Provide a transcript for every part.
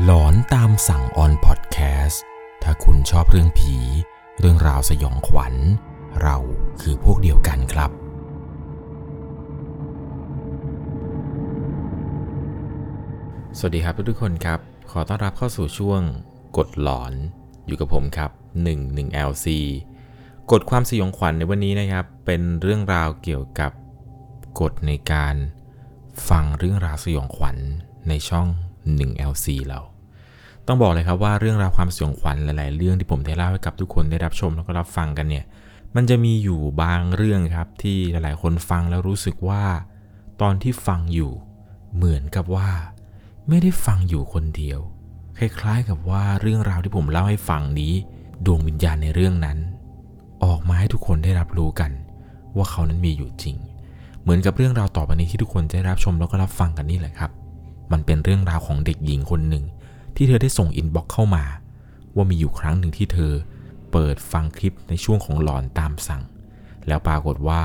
หลอนตามสั่งออนพอดแคสต์ถ้าคุณชอบเรื่องผี เรื่องราวสยองขวัญ เราคือพวกเดียวกันครับ สวัสดีครับทุกคนครับ ขอต้อนรับเข้าสู่ช่วง กดหลอนอยู่กับผมครับ 11 LC กฎความสยองขวัญในวันนี้นะครับ เป็นเรื่องราวเกี่ยวกับกฎในการฟังเรื่องราวสยองขวัญในช่อง 1LC เรา ต้องบอกเลยครับว่าเรื่องราวความสยองขวัญหลาย ๆ เรื่องที่ผมได้เล่าให้กับทุกคนได้รับชมแล้วก็รับฟังกันเนี่ยมันจะมีอยู่บางเรื่องครับที่หลาย ๆ คนฟังแล้วรู้สึกว่า ตอนที่ฟังอยู่เหมือนกับว่า ไม่ได้ฟังอยู่คนเดียว คล้าย ๆ กับว่าเรื่องราวที่ผมเล่าให้ฟังนี้ดวงวิญญาณในเรื่องนั้น ออกมาให้ทุกคนได้รับรู้กัน ว่าเขานั้นมีอยู่จริง เหมือนกับเรื่องราวต่อไปนี้ที่ทุกคนจะได้รับชมแล้วก็รับฟังกันนี่แหละครับ มันเป็นเรื่องราวของเด็กหญิงคนหนึ่ง ที่เธอได้ส่ง inbox เข้ามา ว่ามีอยู่ครั้งหนึ่งที่เธอเปิดฟังคลิปในช่วงของหลอนตามสั่ง แล้วปรากฏว่า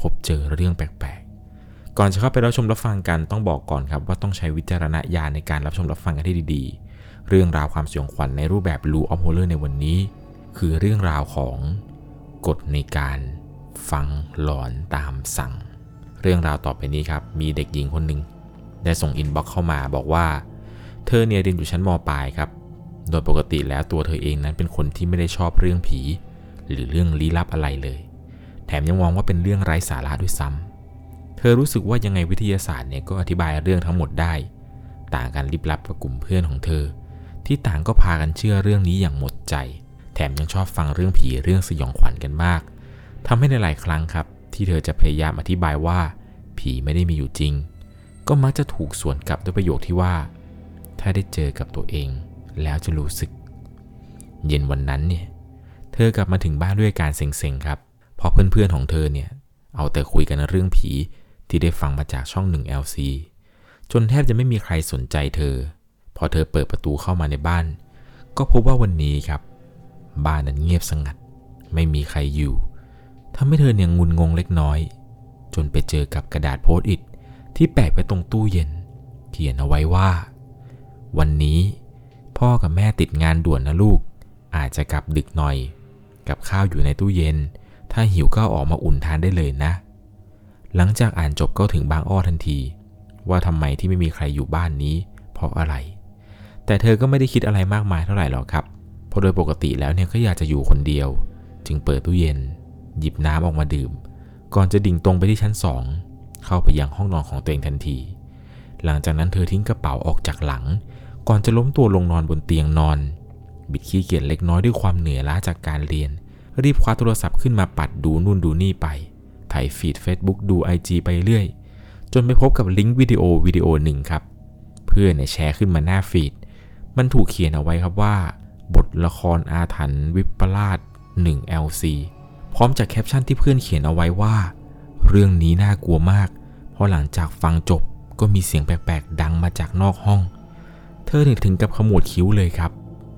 พบเจอเรื่องแปลกๆ ก่อนจะเข้าไปรับชมรับฟังกันต้องบอกก่อนครับ ว่าต้องใช้วิจารณญาณในการรับชมรับฟังกันที่ดีๆ เรื่องราวความสยองขวัญในรูปแบบ Rule of Horror ในวันนี้ คือเรื่องราวของกฎในการฟังหลอนตามสั่ง เรื่องราวต่อไปนี้ครับ มีเด็กหญิงคนหนึ่ง ได้ส่งอินบ็อกเข้ามาบอกว่า เธอเนี่ยเรียนอยู่ชั้นมปลายครับ โดยปกติแล้วตัวเธอเองนั้นเป็นคนที่ไม่ได้ชอบเรื่องผี หรือเรื่องลี้ลับอะไรเลย แถมยังมองว่าเป็นเรื่องไร้สาระด้วยซ้ำเธอรู้สึกว่ายังไงวิทยาศาสตร์เนี่ยก็อธิบายเรื่องทั้งหมดได้ ต่างกันลิบลับกับกลุ่มเพื่อนของเธอ ที่ต่างก็พากันเชื่อเรื่องนี้อย่างหมดใจ แถมยังชอบฟังเรื่องผีเรื่องสยองขวัญกันมากทำให้ในหลายครั้งครับ ที่เธอจะพยายามอธิบายว่า ผีไม่ได้มีอยู่จริง ก็มักจะถูกสวนกลับด้วยประโยคที่ว่า ถ้าได้เจอกับตัวเองแล้วจะรู้สึก เย็นวันนั้นเนี่ย เธอกลับมาถึงบ้านด้วยการเซ็งๆครับ เพราะเพื่อนๆของเธอเนี่ย เอาแต่คุยกันเรื่องผีที่ได้ฟังมาจากช่อง 1LC จนแทบจะไม่มีใครสนใจเธอ พอเธอเปิดประตูเข้ามาในบ้าน ก็พบว่าวันนี้ครับ บ้านนั้นเงียบสงัด ไม่มีใครอยู่ทำให้เธอเนี่ยงุนงงเล็กน้อย จนไปเจอกับกระดาษโพสต์อิท ที่แปะไปตรงตู้เย็น เขียนเอาไว้ว่า วันนี้พ่อกับแม่ติดงานด่วนนะลูก อาจจะกลับดึกหน่อย กับข้าวอยู่ในตู้เย็น ถ้าหิวก็ออกมาอุ่นทานได้เลยนะ หลังจากอ่านจบก็ถึงบางอ้อทันที ว่าทำไมที่ไม่มีใครอยู่บ้านนี้ เพราะอะไร แต่เธอก็ไม่ได้คิดอะไรมากมายเท่าไหร่หรอกครับ เพราะโดยปกติแล้วเนี่ยก็อยากจะอยู่คนเดียว จึงเปิดตู้เย็น หยิบน้ำออกมาดื่ม ก่อนจะดิ่งตรงไปที่ชั้นสอง เข้าไปยังห้องนอนของตัวเองทันที หลังจากนั้นเธอทิ้งกระเป๋าออกจากหลัง ก่อนจะล้มตัวลงนอนบนเตียงนอน บิดขี้เกียจเล็กน้อยด้วยความเหนื่อยล้าจากการเรียน รีบคว้าโทรศัพท์ขึ้นมาปัดดูนู่นดูนี่ไป ถ่ายฟีด Facebook ดู IG ไปเรื่อย จนไปพบกับลิงก์วิดีโอวิดีโอหนึ่งครับ เพื่อนเนี่ยแชร์ขึ้นมาหน้าฟีด มันถูกเขียนเอาไว้ครับว่า บทละครอาถรรพ์วิปลาส 1LC พร้อมจากแคปชั่นที่เพื่อนเขียนเอาไว้ว่า เรื่องนี้น่ากลัวมาก เพราะหลังจากฟังจบก็มีเสียงแปลกๆ ดังมาจากนอกห้อง เธอถึงกับขมวดคิ้วเลยครับ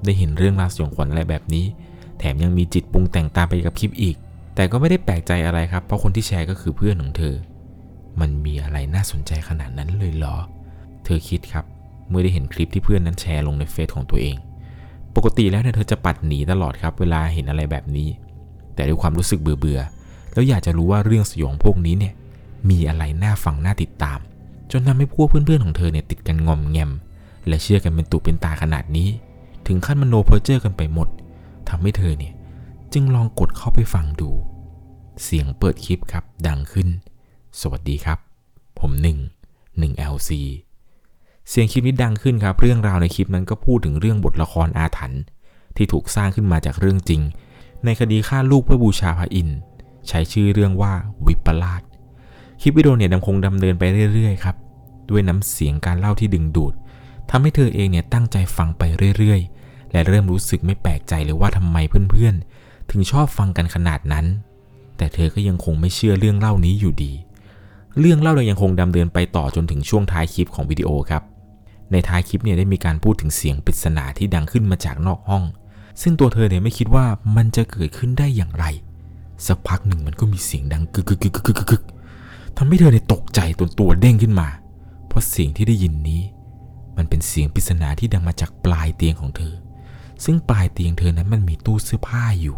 ได้เห็นเรื่องราวสยองขวัญอะไรแบบนี้ แถมยังมีจิตปรุงแต่งตามไปกับคลิปอีก แต่ก็ไม่ได้แปลกใจอะไรครับ เพราะคนที่แชร์ก็คือเพื่อนของเธอ มันมีอะไรน่าสนใจขนาดนั้นเลยเหรอ เธอคิดครับ เมื่อได้เห็นคลิปที่เพื่อนนั้นแชร์ลงในเฟซของตัวเอง ปกติแล้วเนี่ยเธอจะปัดหนีตลอดครับ เวลาเห็นอะไรแบบนี้ แต่ด้วยความรู้สึกเบื่อเบื่อ แล้วอยากจะรู้ว่าเรื่องสยองพวกนี้เนี่ยมีอะไรน่าฟังน่าติดตาม จนทำให้พวกเพื่อนๆของเธอเนี่ยติดกันงอมแงม และเชื่อกันเป็นตุเป็นตาขนาดนี้ ถึงขั้นมโนเพอเจอร์กันไปหมดทำให้เธอเนี่ยจึงลองกดเข้าไปฟังดู เสียงเปิดคลิปครับดังขึ้น สวัสดีครับ ผมหนึ่งหนึ่ง LC เสียงคลิปนี้ดังขึ้นครับ เรื่องราวในคลิปนั้นก็พูดถึงเรื่องบทละครอาถรรพ์ที่ถูกสร้างขึ้นมาจากเรื่องจริง ในคดีฆ่าลูกเพื่อบูชาพระอินทร์ ใช้ชื่อเรื่องว่าวิปลาสคลิปวิดีโอเนี่ยยังคงดำเนินไปเรื่อยๆครับ ด้วยน้ำเสียงการเล่าที่ดึงดูดทำให้เธอเองเนี่ยตั้งใจฟังไปเรื่อยๆ และเริ่มรู้สึกไม่แปลกใจเลยว่าทำไมเพื่อนๆ ถึงชอบฟังกันขนาดนั้น แต่เธอก็ยังคงไม่เชื่อเรื่องเล่านี้อยู่ดี เรื่องเล่าเรายังคงดำเนินไปต่อจนถึงช่วงท้ายคลิปของวิดีโอครับ ในท้ายคลิปเนี่ยได้มีการพูดถึงเสียงปริศนาที่ดังขึ้นมาจากนอกห้อง ซึ่งตัวเธอเนี่ยไม่คิดว่ามันจะเกิดขึ้นได้อย่างไร สักพักหนึ่งมันก็มีเสียงดังกึกกึกกึกกึกกึกทำให้เธอเนี่ยตกใจตัวตัวเด้งขึ้นมา เพราะเสียงที่ได้ยินนี้ มันเป็นเสียงปริศนาที่ดังมาจากปลายเตียงของเธอ ซึ่งปลายเตียงเธอนั้นมันมีตู้เสื้อผ้าอยู่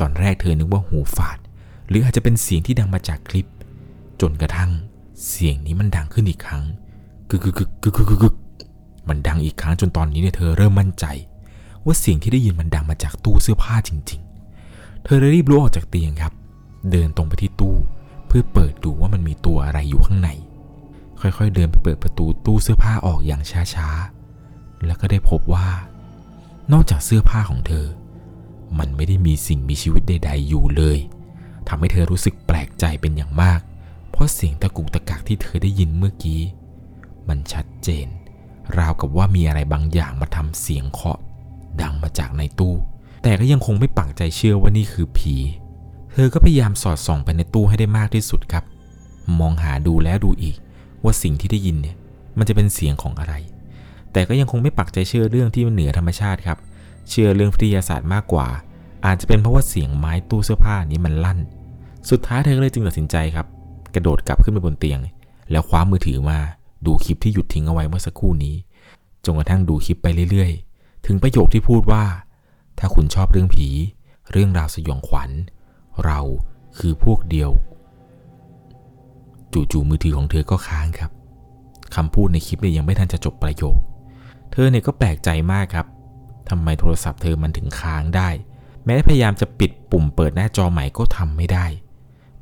ตอนแรกเธอนึกว่าหูฝาด หรืออาจจะเป็นเสียงที่ดังมาจากคลิป จนกระทั่ง เสียงนี้มันดังขึ้นอีกครั้งกึกกึกกึกกึกกึกกึกมันดังอีกครั้งจนตอนนี้เนี่ยเธอเริ่มมั่นใจ ว่าเสียงที่ได้ยินมันดังมาจากตู้เสื้อผ้าจริง เธอเลยรีบลุกออกจากเตียงครับ เดินตรงไปที่ตู้ เพื่อเปิดดูว่ามันมีตัวอะไรอยู่ข้างใน ค่อยๆเดินไปเปิดประตูตู้เสื้อผ้าออกอย่างช้าๆ แล้วก็ได้พบว่า นอกจากเสื้อผ้าของเธอ มันไม่ได้มีสิ่งมีชีวิตใด ๆ อยู่เลยทำให้เธอรู้สึกแปลกใจเป็นอย่างมาก เพราะเสียงตะกุกตะกักที่เธอได้ยินเมื่อกี้ มันชัดเจน ราวกับว่ามีอะไรบางอย่างมาทำเสียงเคาะดังมาจากในตู้ แต่ก็ยังคงไม่ปักใจเชื่อว่านี่คือผี เธอก็พยายามสอดส่องไปในตู้ให้ได้มากที่สุดครับ มองหาดูแล้วดูอีก ว่าสิ่งที่ได้ยินเนี่ย มันจะเป็นเสียงของอะไร แต่ก็ยังคงไม่ปักใจเชื่อเรื่องที่มันเหนือธรรมชาติครับ เชื่อเรื่องวิทยาศาสตร์มากกว่า อาจจะเป็นเพราะว่าเสียงไม้ตู้เสื้อผ้านี้มันลั่น สุดท้ายเธอก็เลยจึงตัดสินใจครับ กระโดดกลับขึ้นไปบนเตียง แล้วคว้ามือถือมา ดูคลิปที่หยุดทิ้งเอาไว้เมื่อสักครู่นี้จนกระทั่งดูคลิปไปเรื่อยๆ ถึงประโยคที่พูดว่า ถ้าคุณชอบเรื่องผี เรื่องราวสยองขวัญ เราคือพวกเดียว จู่ๆมือถือของเธอก็ค้างครับคำพูดในคลิปเนี่ยยังไม่ทันจะจบประโยค เธอเนี่ยก็แปลกใจมากครับทำไมโทรศัพท์เธอมันถึงค้างได้ แม้พยายามจะปิดปุ่มเปิดหน้าจอใหม่ก็ทำไม่ได้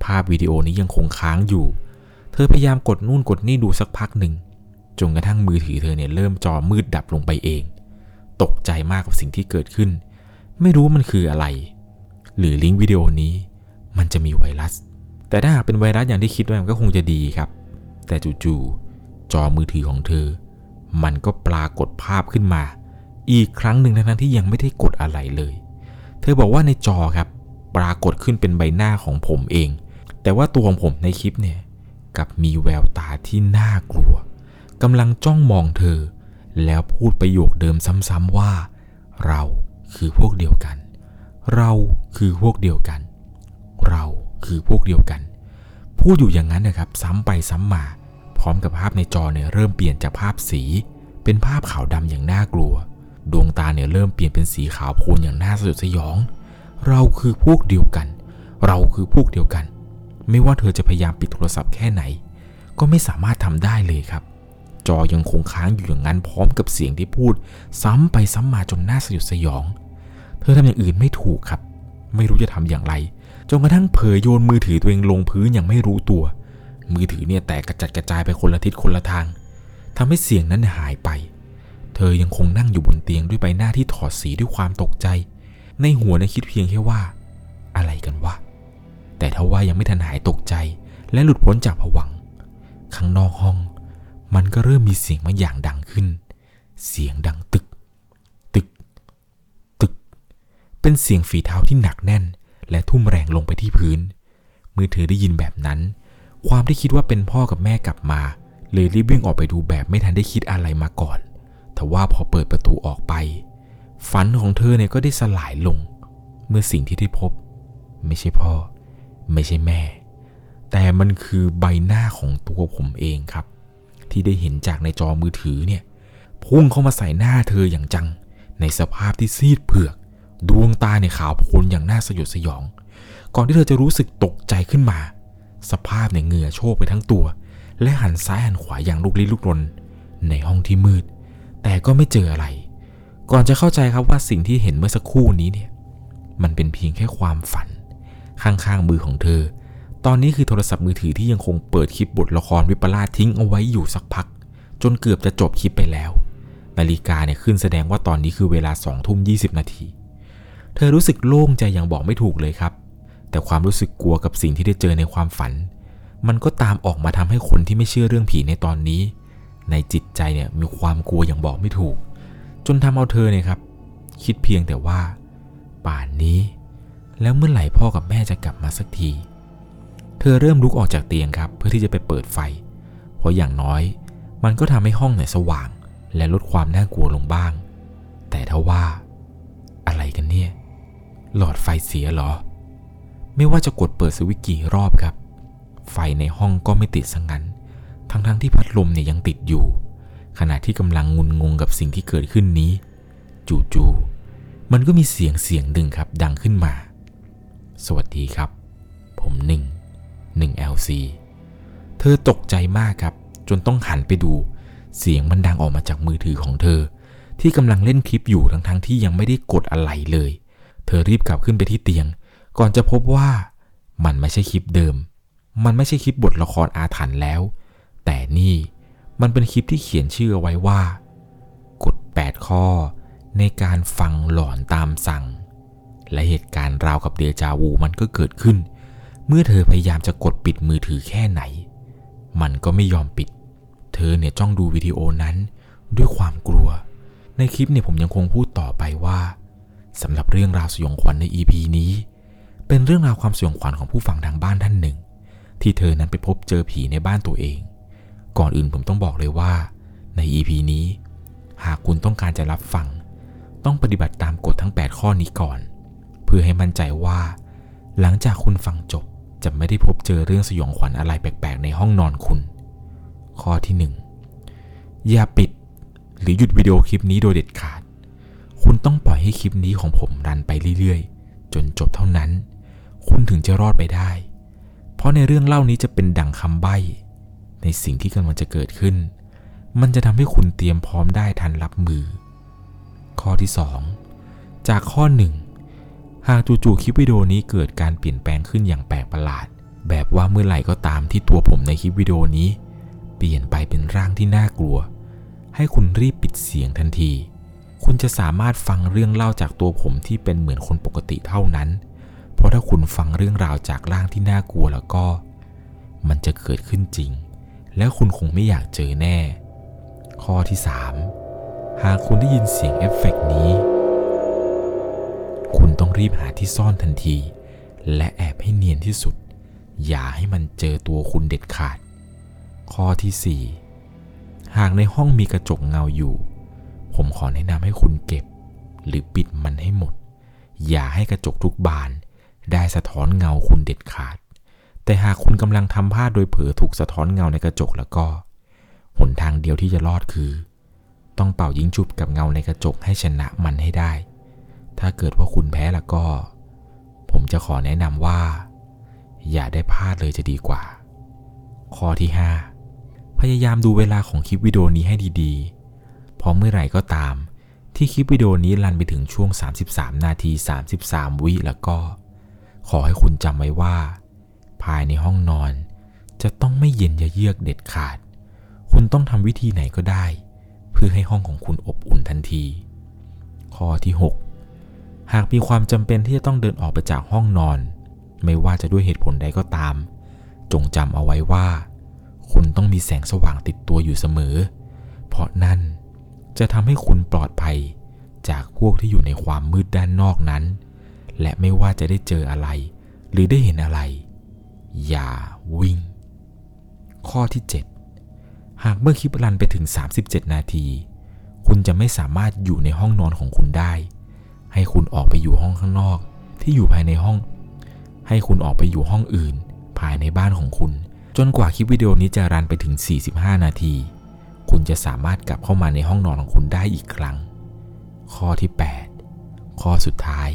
ภาพวิดีโอนี้ยังคงค้างอยู่ เธอพยายามกดนู่นกดนี่ดูสักพักหนึ่งจนกระทั่งมือถือเธอเนี่ยเริ่มจอมืดดับลงไปเอง ตกใจมากกับสิ่งที่เกิดขึ้น ไม่รู้ว่ามันคืออะไร หรือลิงก์วิดีโอนี้ มันจะมีไวรัส แต่ถ้าหากเป็นไวรัสอย่างที่คิดไว้มันก็คงจะดีครับ แต่จู่ๆจอมือถือของเธอ มันก็ปรากฏภาพขึ้นมา อีกครั้งหนึ่งทั้งที่ยังไม่ได้กดอะไรเลย เธอบอกว่าในจอครับ ปรากฏขึ้นเป็นใบหน้าของผมเอง แต่ว่าตัวของผมในคลิปเนี่ยกับมีแววตาที่น่ากลัวกำลังจ้องมองเธอ แล้วพูดประโยคเดิมซ้ำๆว่า เรา คือพวกเดียวกัน เราคือพวกเดียวกัน เราคือพวกเดียวกัน พูดอยู่อย่างนั้นนะครับ ซ้ำไปซ้ำมา พร้อมกับภาพในจอเนี่ยเริ่มเปลี่ยนจากภาพสี เป็นภาพขาวดำอย่างน่ากลัว ดวงตาเนี่ยเริ่มเปลี่ยนเป็นสีขาวโพลนอย่างน่าสยดสยอง เราคือพวกเดียวกัน เราคือพวกเดียวกัน ไม่ว่าเธอจะพยายามปิดโทรศัพท์แค่ไหน ก็ไม่สามารถทำได้เลยครับ จอยังคงค้างอยู่อย่างนั้นพร้อมกับเสียงที่พูด ซ้ำไปซ้ำมาจนน่าสยดสยอง เธอทำอย่างอื่นไม่ถูกครับ ไม่รู้จะทำอย่างไรจนกระทั่งเผยโยนมือถือตัวเองลงพื้นอย่างไม่รู้ตัว มือถือเนี่ยแตกกระจัดกระจายไปคนละทิศคนละทางทำให้เสียงนั้นหายไป เธอยังคงนั่งอยู่บนเตียงด้วยใบหน้าที่ถอดสีด้วยความตกใจ ในหัวนะคิดเพียงแค่ว่า อะไรกันวะ แต่ทว่ายังไม่ทันหายตกใจ และหลุดพ้นจากผวัง ข้างนอกห้อง มันก็เริ่มมีเสียงบางอย่างดังขึ้น เสียงดังตึก ตึก ตึก เป็นเสียงฝีเท้าที่หนักแน่น และทุ่มแรงลงไปที่พื้น มือถือได้ยินแบบนั้น ความที่คิดว่าเป็นพ่อกับแม่กลับมา เลยรีบวิ่งออกไปดูแบบไม่ทันได้คิดอะไรมาก่อน แต่ว่าพอเปิดประตูออกไป ฝันของเธอเนี่ยก็ได้สลายลง เมื่อสิ่งที่ได้พบ ไม่ใช่พ่อ ไม่ใช่แม่ แต่มันคือใบหน้าของตัวผมเองครับ ที่ได้เห็นจากในจอมือถือเนี่ยพุ่งเข้ามาใส่หน้าเธออย่างจัง ในสภาพที่ซีดเผือก ดวงตาในขาวโพลนอย่างน่าสยดสยอง ก่อนที่เธอจะรู้สึกตกใจขึ้นมา สภาพเนี่ยเหงื่อโชกไปทั้งตัว และหันซ้ายหันขวาอย่างลุกลี้ลุกลน ในห้องที่มืด แต่ก็ไม่เจออะไร ก่อนจะเข้าใจครับว่าสิ่งที่เห็นเมื่อสักครู่นี้เนี่ย มันเป็นเพียงแค่ความฝัน ข้างๆมือของเธอ ตอนนี้คือโทรศัพท์มือถือที่ยังคงเปิดคลิปบทละครวิปลาสทิ้งเอาไว้อยู่สักพัก จนเกือบจะจบคลิปไปแล้ว นาฬิกาเนี่ยขึ้นแสดงว่าตอนนี้คือเวลาสองทุ่มยีนาที เธอรู้สึกโล่งใจอย่างบอกไม่ถูกเลยครับ แต่ความรู้สึกกลัวกับสิ่งที่ได้เจอในความฝัน มันก็ตามออกมาทำให้คนที่ไม่เชื่อเรื่องผีในตอนนี้ ในจิตใจเนี่ยมีความกลัวอย่างบอกไม่ถูก จนทำเอาเธอเนี่ยครับคิดเพียงแต่ว่า ป่านนี้ แล้วเมื่อไหร่พ่อกับแม่จะกลับมาสักที เธอเริ่มลุกออกจากเตียงครับ เพื่อที่จะไปเปิดไฟ เพราะอย่างน้อย มันก็ทำให้ห้องเนี่ยสว่าง และลดความน่ากลัวลงบ้าง แต่ทว่า อะไรกันเนี่ย หลอดไฟเสียเหรอ ไม่ว่าจะกดเปิดสวิตช์กี่รอบครับ ไฟในห้องก็ไม่ติดสังงั้น ทั้งๆทที่พัดลมเนี่ยยังติดอยู่ ขณะที่กำลังงุนงงกับสิ่งที่เกิดขึ้นนี้ จู่ๆมันก็มีเสียงเสียงหนึ่งครับ ดังขึ้นมา สวัสดีครับ ผมหนึ่ง หนึ่ง LC เธอตกใจมากครับ จนต้องหันไปดู เสียงมันดังออกมาจากมือถือของเธอ ที่กำลังเล่นคลิปอยู่ทั้งๆทที่ยังไม่ได้กดอะไรเลย เธอรีบกลับขึ้นไปที่เตียง ก่อนจะพบว่ามันไม่ใช่คลิปเดิม มันไม่ใช่คลิปบทละครอาถรรพ์แล้ว แต่นี่มันเป็นคลิปที่เขียนชื่อไว้ว่ากฎ8ข้อ ในการฟังหลอนตามสั่ง และเหตุการณ์ราวกับเดจาวูมันก็เกิดขึ้น เมื่อเธอพยายามจะกดปิดมือถือแค่ไหน มันก็ไม่ยอมปิด เธอเนี่ยจ้องดูวิดีโอนั้นด้วยความกลัว ในคลิปเนี่ยผมยังคงพูดต่อไปว่าสำหรับเรื่องราวสยองขวัญใน EP นี้ เป็นเรื่องราวความสยองขวัญของผู้ฟังทางบ้านท่านหนึ่ง ที่เธอนั้นไปพบเจอผีในบ้านตัวเอง ก่อนอื่นผมต้องบอกเลยว่า ใน EP นี้ หากคุณต้องการจะรับฟัง ต้องปฏิบัติตามกฎทั้ง 8 ข้อนี้ก่อน เพื่อให้มั่นใจว่า หลังจากคุณฟังจบ จะไม่ได้พบเจอเรื่องสยองขวัญอะไรแปลกๆ ในห้องนอนคุณ ข้อที่ 1 อย่าปิด หรือหยุดวิดีโอคลิปนี้โดยเด็ดขาด คุณต้องปล่อยให้คลิปนี้ของผมรันไปเรื่อยๆ จนจบเท่านั้น คุณถึงจะรอดไปได้ เพราะในเรื่องเล่านี้จะเป็นดังคำใบ้ ในสิ่งที่กำลังจะเกิดขึ้น มันจะทำให้คุณเตรียมพร้อมได้ทันรับมือ ข้อที่ 2 จากข้อ 1 หากจู่ๆคลิปวิดีโอนี้เกิดการเปลี่ยนแปลงขึ้นอย่างแปลกประหลาด แบบว่าเมื่อไหร่ก็ตามที่ตัวผมในคลิปวิดีโอนี้ เปลี่ยนไปเป็นร่างที่น่ากลัว ให้คุณรีบปิดเสียงทันที คุณจะสามารถฟังเรื่องเล่าจากตัวผมที่เป็นเหมือนคนปกติเท่านั้น เพราะถ้าคุณฟังเรื่องราวจากร่างที่น่ากลัวแล้วก็ มันจะเกิดขึ้นจริง แล้วคุณคงไม่อยากเจอแน่ ข้อที่ 3 หากคุณได้ยินเสียงเอฟเฟกต์นี้ คุณต้องรีบหาที่ซ่อนทันที และแอบให้เนียนที่สุด อย่าให้มันเจอตัวคุณเด็ดขาด ข้อที่ 4 หากในห้องมีกระจกเงาอยู่ ผมขอแนะนำให้คุณเก็บ หรือปิดมันให้หมด อย่าให้กระจกทุกบาน ได้สะท้อนเงาคุณเด็ดขาด แต่หากคุณกำลังทำพลาดโดยเผลอถูกสะท้อนเงาในกระจกแล้วก็ หนทางเดียวที่จะรอดคือ ต้องเป่ายิงจุบกับเงาในกระจกให้ชนะมันให้ได้ ถ้าเกิดว่าคุณแพ้แล้วก็ ผมจะขอแนะนำว่า อย่าได้พลาดเลยจะดีกว่า ข้อที่ 5 พยายามดูเวลาของคลิปวิดีโอนี้ให้ดีๆ เพราะเมื่อไหร่ก็ตาม ที่คลิปวิดีโอนี้รันไปถึงช่วง 33 นาที 33 วิแล้วก็ ขอให้คุณจำไว้ว่า ภายในห้องนอน จะต้องไม่เย็นยะเยือกเด็ดขาด คุณต้องทำวิธีไหนก็ได้ เพื่อให้ห้องของคุณอบอุ่นทันที ข้อที่ 6 หากมีความจำเป็นที่จะต้องเดินออกไปจากห้องนอน ไม่ว่าจะด้วยเหตุผลใดก็ตาม จงจำเอาไว้ว่า คุณต้องมีแสงสว่างติดตัวอยู่เสมอ เพราะนั่นจะทำให้คุณปลอดภัยจากพวกที่อยู่ในความมืดด้านนอกนั้น และไม่ว่าจะได้เจออะไร หรือได้เห็นอะไร อย่าวิ่ง ข้อที่ 7 หากเมื่อคลิปรันไปถึง 37 นาที คุณจะไม่สามารถอยู่ในห้องนอนของคุณได้ ให้คุณออกไปอยู่ห้องข้างนอก ที่อยู่ภายในห้อง ให้คุณออกไปอยู่ห้องอื่น ภายในบ้านของคุณ จนกว่าคลิปวิดีโอนี้จะรันไปถึง 45 นาที คุณจะสามารถกลับเข้ามาในห้องนอนของคุณได้อีกครั้ง ข้อที่ 8 ข้อสุดท้าย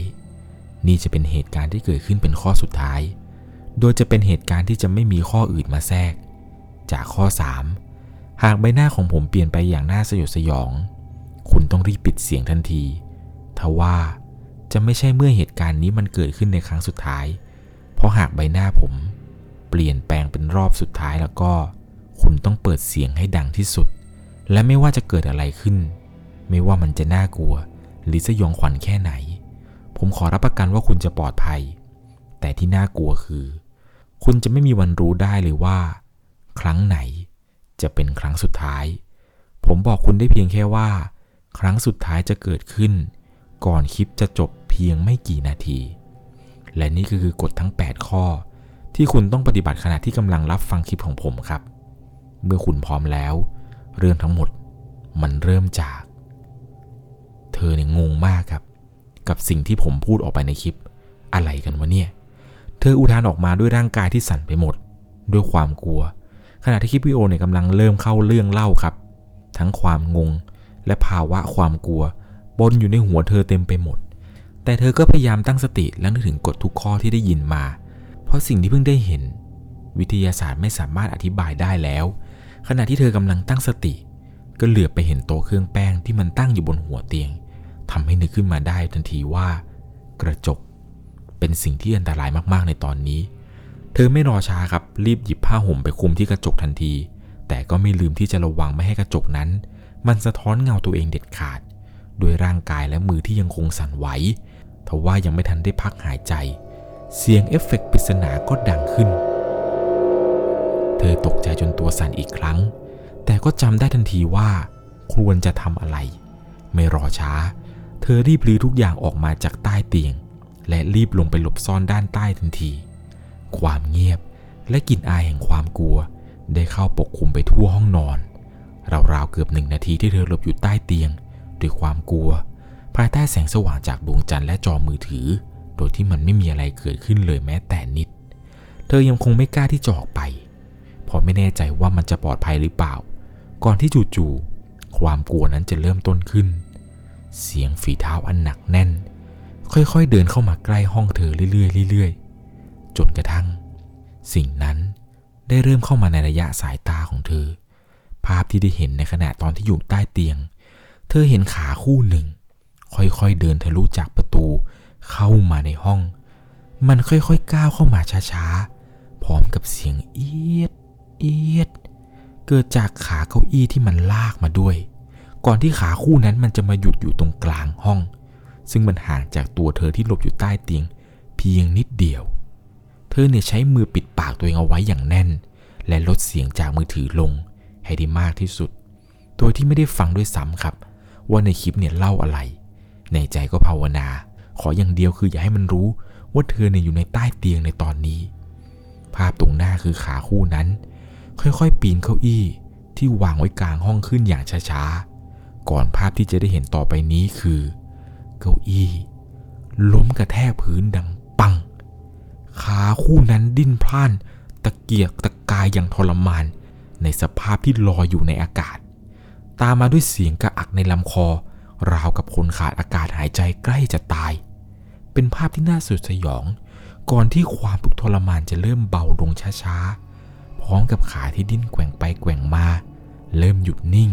นี่จะเป็นเหตุการณ์ที่เกิดขึ้นเป็นข้อสุดท้าย โดยจะเป็นเหตุการณ์ที่จะไม่มีข้ออื่นมาแทรก จากข้อ 3 หากใบหน้าของผมเปลี่ยนไปอย่างน่าสยดสยอง คุณต้องรีบปิดเสียงทันที ทว่าจะไม่ใช่เมื่อเหตุการณ์นี้มันเกิดขึ้นในครั้งสุดท้าย เพราะหากใบหน้าผมเปลี่ยนแปลงเป็นรอบสุดท้ายแล้วก็ คุณต้องเปิดเสียงให้ดังที่สุด และไม่ว่าจะเกิดอะไรขึ้น ไม่ว่ามันจะน่ากลัว หรือสยองขวัญแค่ไหน ผมขอรับประกันว่าคุณจะปลอดภัย แต่ที่น่ากลัวคือ คุณจะไม่มีวันรู้ได้เลยว่า ครั้งไหนจะเป็นครั้งสุดท้าย ผมบอกคุณได้เพียงแค่ว่า ครั้งสุดท้ายจะเกิดขึ้น ก่อนคลิปจะจบเพียงไม่กี่นาที และนี่ก็คือกฎทั้ง 8 ข้อ ที่คุณต้องปฏิบัติขณะที่กำลังรับฟังคลิปของผมครับ เมื่อคุณพร้อมแล้ว เรื่องทั้งหมดมันเริ่มจาก เธอเนี่ยงงมากครับ กับสิ่งที่ผมพูดออกไปในคลิป อะไรกันวะเนี่ย เธออุทานออกมาด้วยร่างกายที่สั่นไปหมด ด้วยความกลัว ขณะที่คลิปวิดีโอเนี่ยกำลังเริ่มเข้าเรื่องเล่าครับ ทั้งความงงและภาวะความกลัว บนอยู่ในหัวเธอเต็มไปหมด แต่เธอก็พยายามตั้งสติและนึกถึงกฎทุกข้อที่ได้ยินมา เพราะสิ่งที่เพิ่งได้เห็น วิทยาศาสตร์ไม่สามารถอธิบายได้แล้ว ขณะที่เธอกำลังตั้งสติ ก็เหลือบไปเห็นโต๊ะเครื่องแป้งที่มันตั้งอยู่บนหัวเตียงทำให้นึกขึ้นมาได้ทันทีว่า กระจก เป็นสิ่งที่อันตรายมากๆในตอนนี้ เธอไม่รอช้าครับรีบหยิบผ้าห่มไปคลุมที่กระจกทันที แต่ก็ไม่ลืมที่จะระวังไม่ให้กระจกนั้น มันสะท้อนเงาตัวเองเด็ดขาด ด้วยร่างกายและมือที่ยังคงสั่นไหวทว่ายังไม่ทันได้พักหายใจ เสียงเอฟเฟกต์ปริศนาก็ดังขึ้น เธอตกใจจนตัวสั่นอีกครั้ง แต่ก็จำได้ทันทีว่า ควรจะทำอะไร ไม่รอช้า เธอรีบรื้อทุกอย่างออกมาจากใต้เตียง และรีบลงไปหลบซ่อนด้านใต้ทันที ความเงียบและกลิ่นอายแห่งความกลัว ได้เข้าปกคลุมไปทั่วห้องนอนราวๆเกือบหนึ่งนาทีที่เธอหลบอยู่ใต้เตียง ด้วยความกลัว ภายใต้แสงสว่างจากดวงจันทร์และจอมือถือ โดยที่มันไม่มีอะไรเกิดขึ้นเลยแม้แต่นิด เธอยังคงไม่กล้าที่จะออกไป เพราะไม่แน่ใจว่ามันจะปลอดภัยหรือเปล่า ก่อนที่จู่ๆความกลัวนั้นจะเริ่มต้นขึ้น เสียงฝีเท้าอันหนักแน่น ค่อยๆเดินเข้ามาใกล้ห้องเธอเรื่อยๆเรื่อยๆจนกระทั่ง สิ่งนั้นได้เริ่มเข้ามาในระยะสายตาของเธอ ภาพที่ได้เห็นในขณะตอนที่อยู่ใต้เตียง เธอเห็นขาคู่หนึ่ง ค่อยๆเดินทะลุจากประตูเข้ามาในห้อง มันค่อยๆก้าวเข้ามาช้าๆ พร้อมกับเสียงเอียดเอียด เกิดจากขาเก้าอี้ที่มันลากมาด้วย ก่อนที่ขาคู่นั้นมันจะมาหยุดอยู่ตรงกลางห้อง ซึ่งมันห่างจากตัวเธอที่หลบอยู่ใต้เตียง เพียงนิดเดียว เธอเนี่ยใช้มือปิดปากตัวเองเอาไว้อย่างแน่น และลดเสียงจากมือถือลงให้ได้มากที่สุด โดยที่ไม่ได้ฟังด้วยซ้ำครับ ว่าในคลิปเนี่ยเล่าอะไร ในใจก็ภาวนา ขออย่างเดียวคืออย่าให้มันรู้ว่าเธอเนี่ยอยู่ในใต้เตียงในตอนนี้ ภาพตรงหน้าคือขาคู่นั้น ค่อยๆ ปีนเก้าอี้ที่วางไว้กลางห้องขึ้นอย่างช้าๆ ก่อนภาพที่จะได้เห็นต่อไปนี้คือ เก้าอี้ ล้มกระแทกพื้นดังปัง ขาคู่นั้นดิ้นพล่าน ตะเกียกตะกายอย่างทรมาน ในสภาพที่ลอยอยู่ในอากาศ ตามมาด้วยเสียงกระอักในลำคอ ราวกับคนขาดอากาศหายใจใกล้จะตาย เป็นภาพที่น่าสุดสยอง ก่อนที่ความทุกข์ทรมานจะเริ่มเบาลงช้าๆ พร้อมกับขาที่ดิ้นแกว่งไปแกว่งมา เริ่มหยุดนิ่ง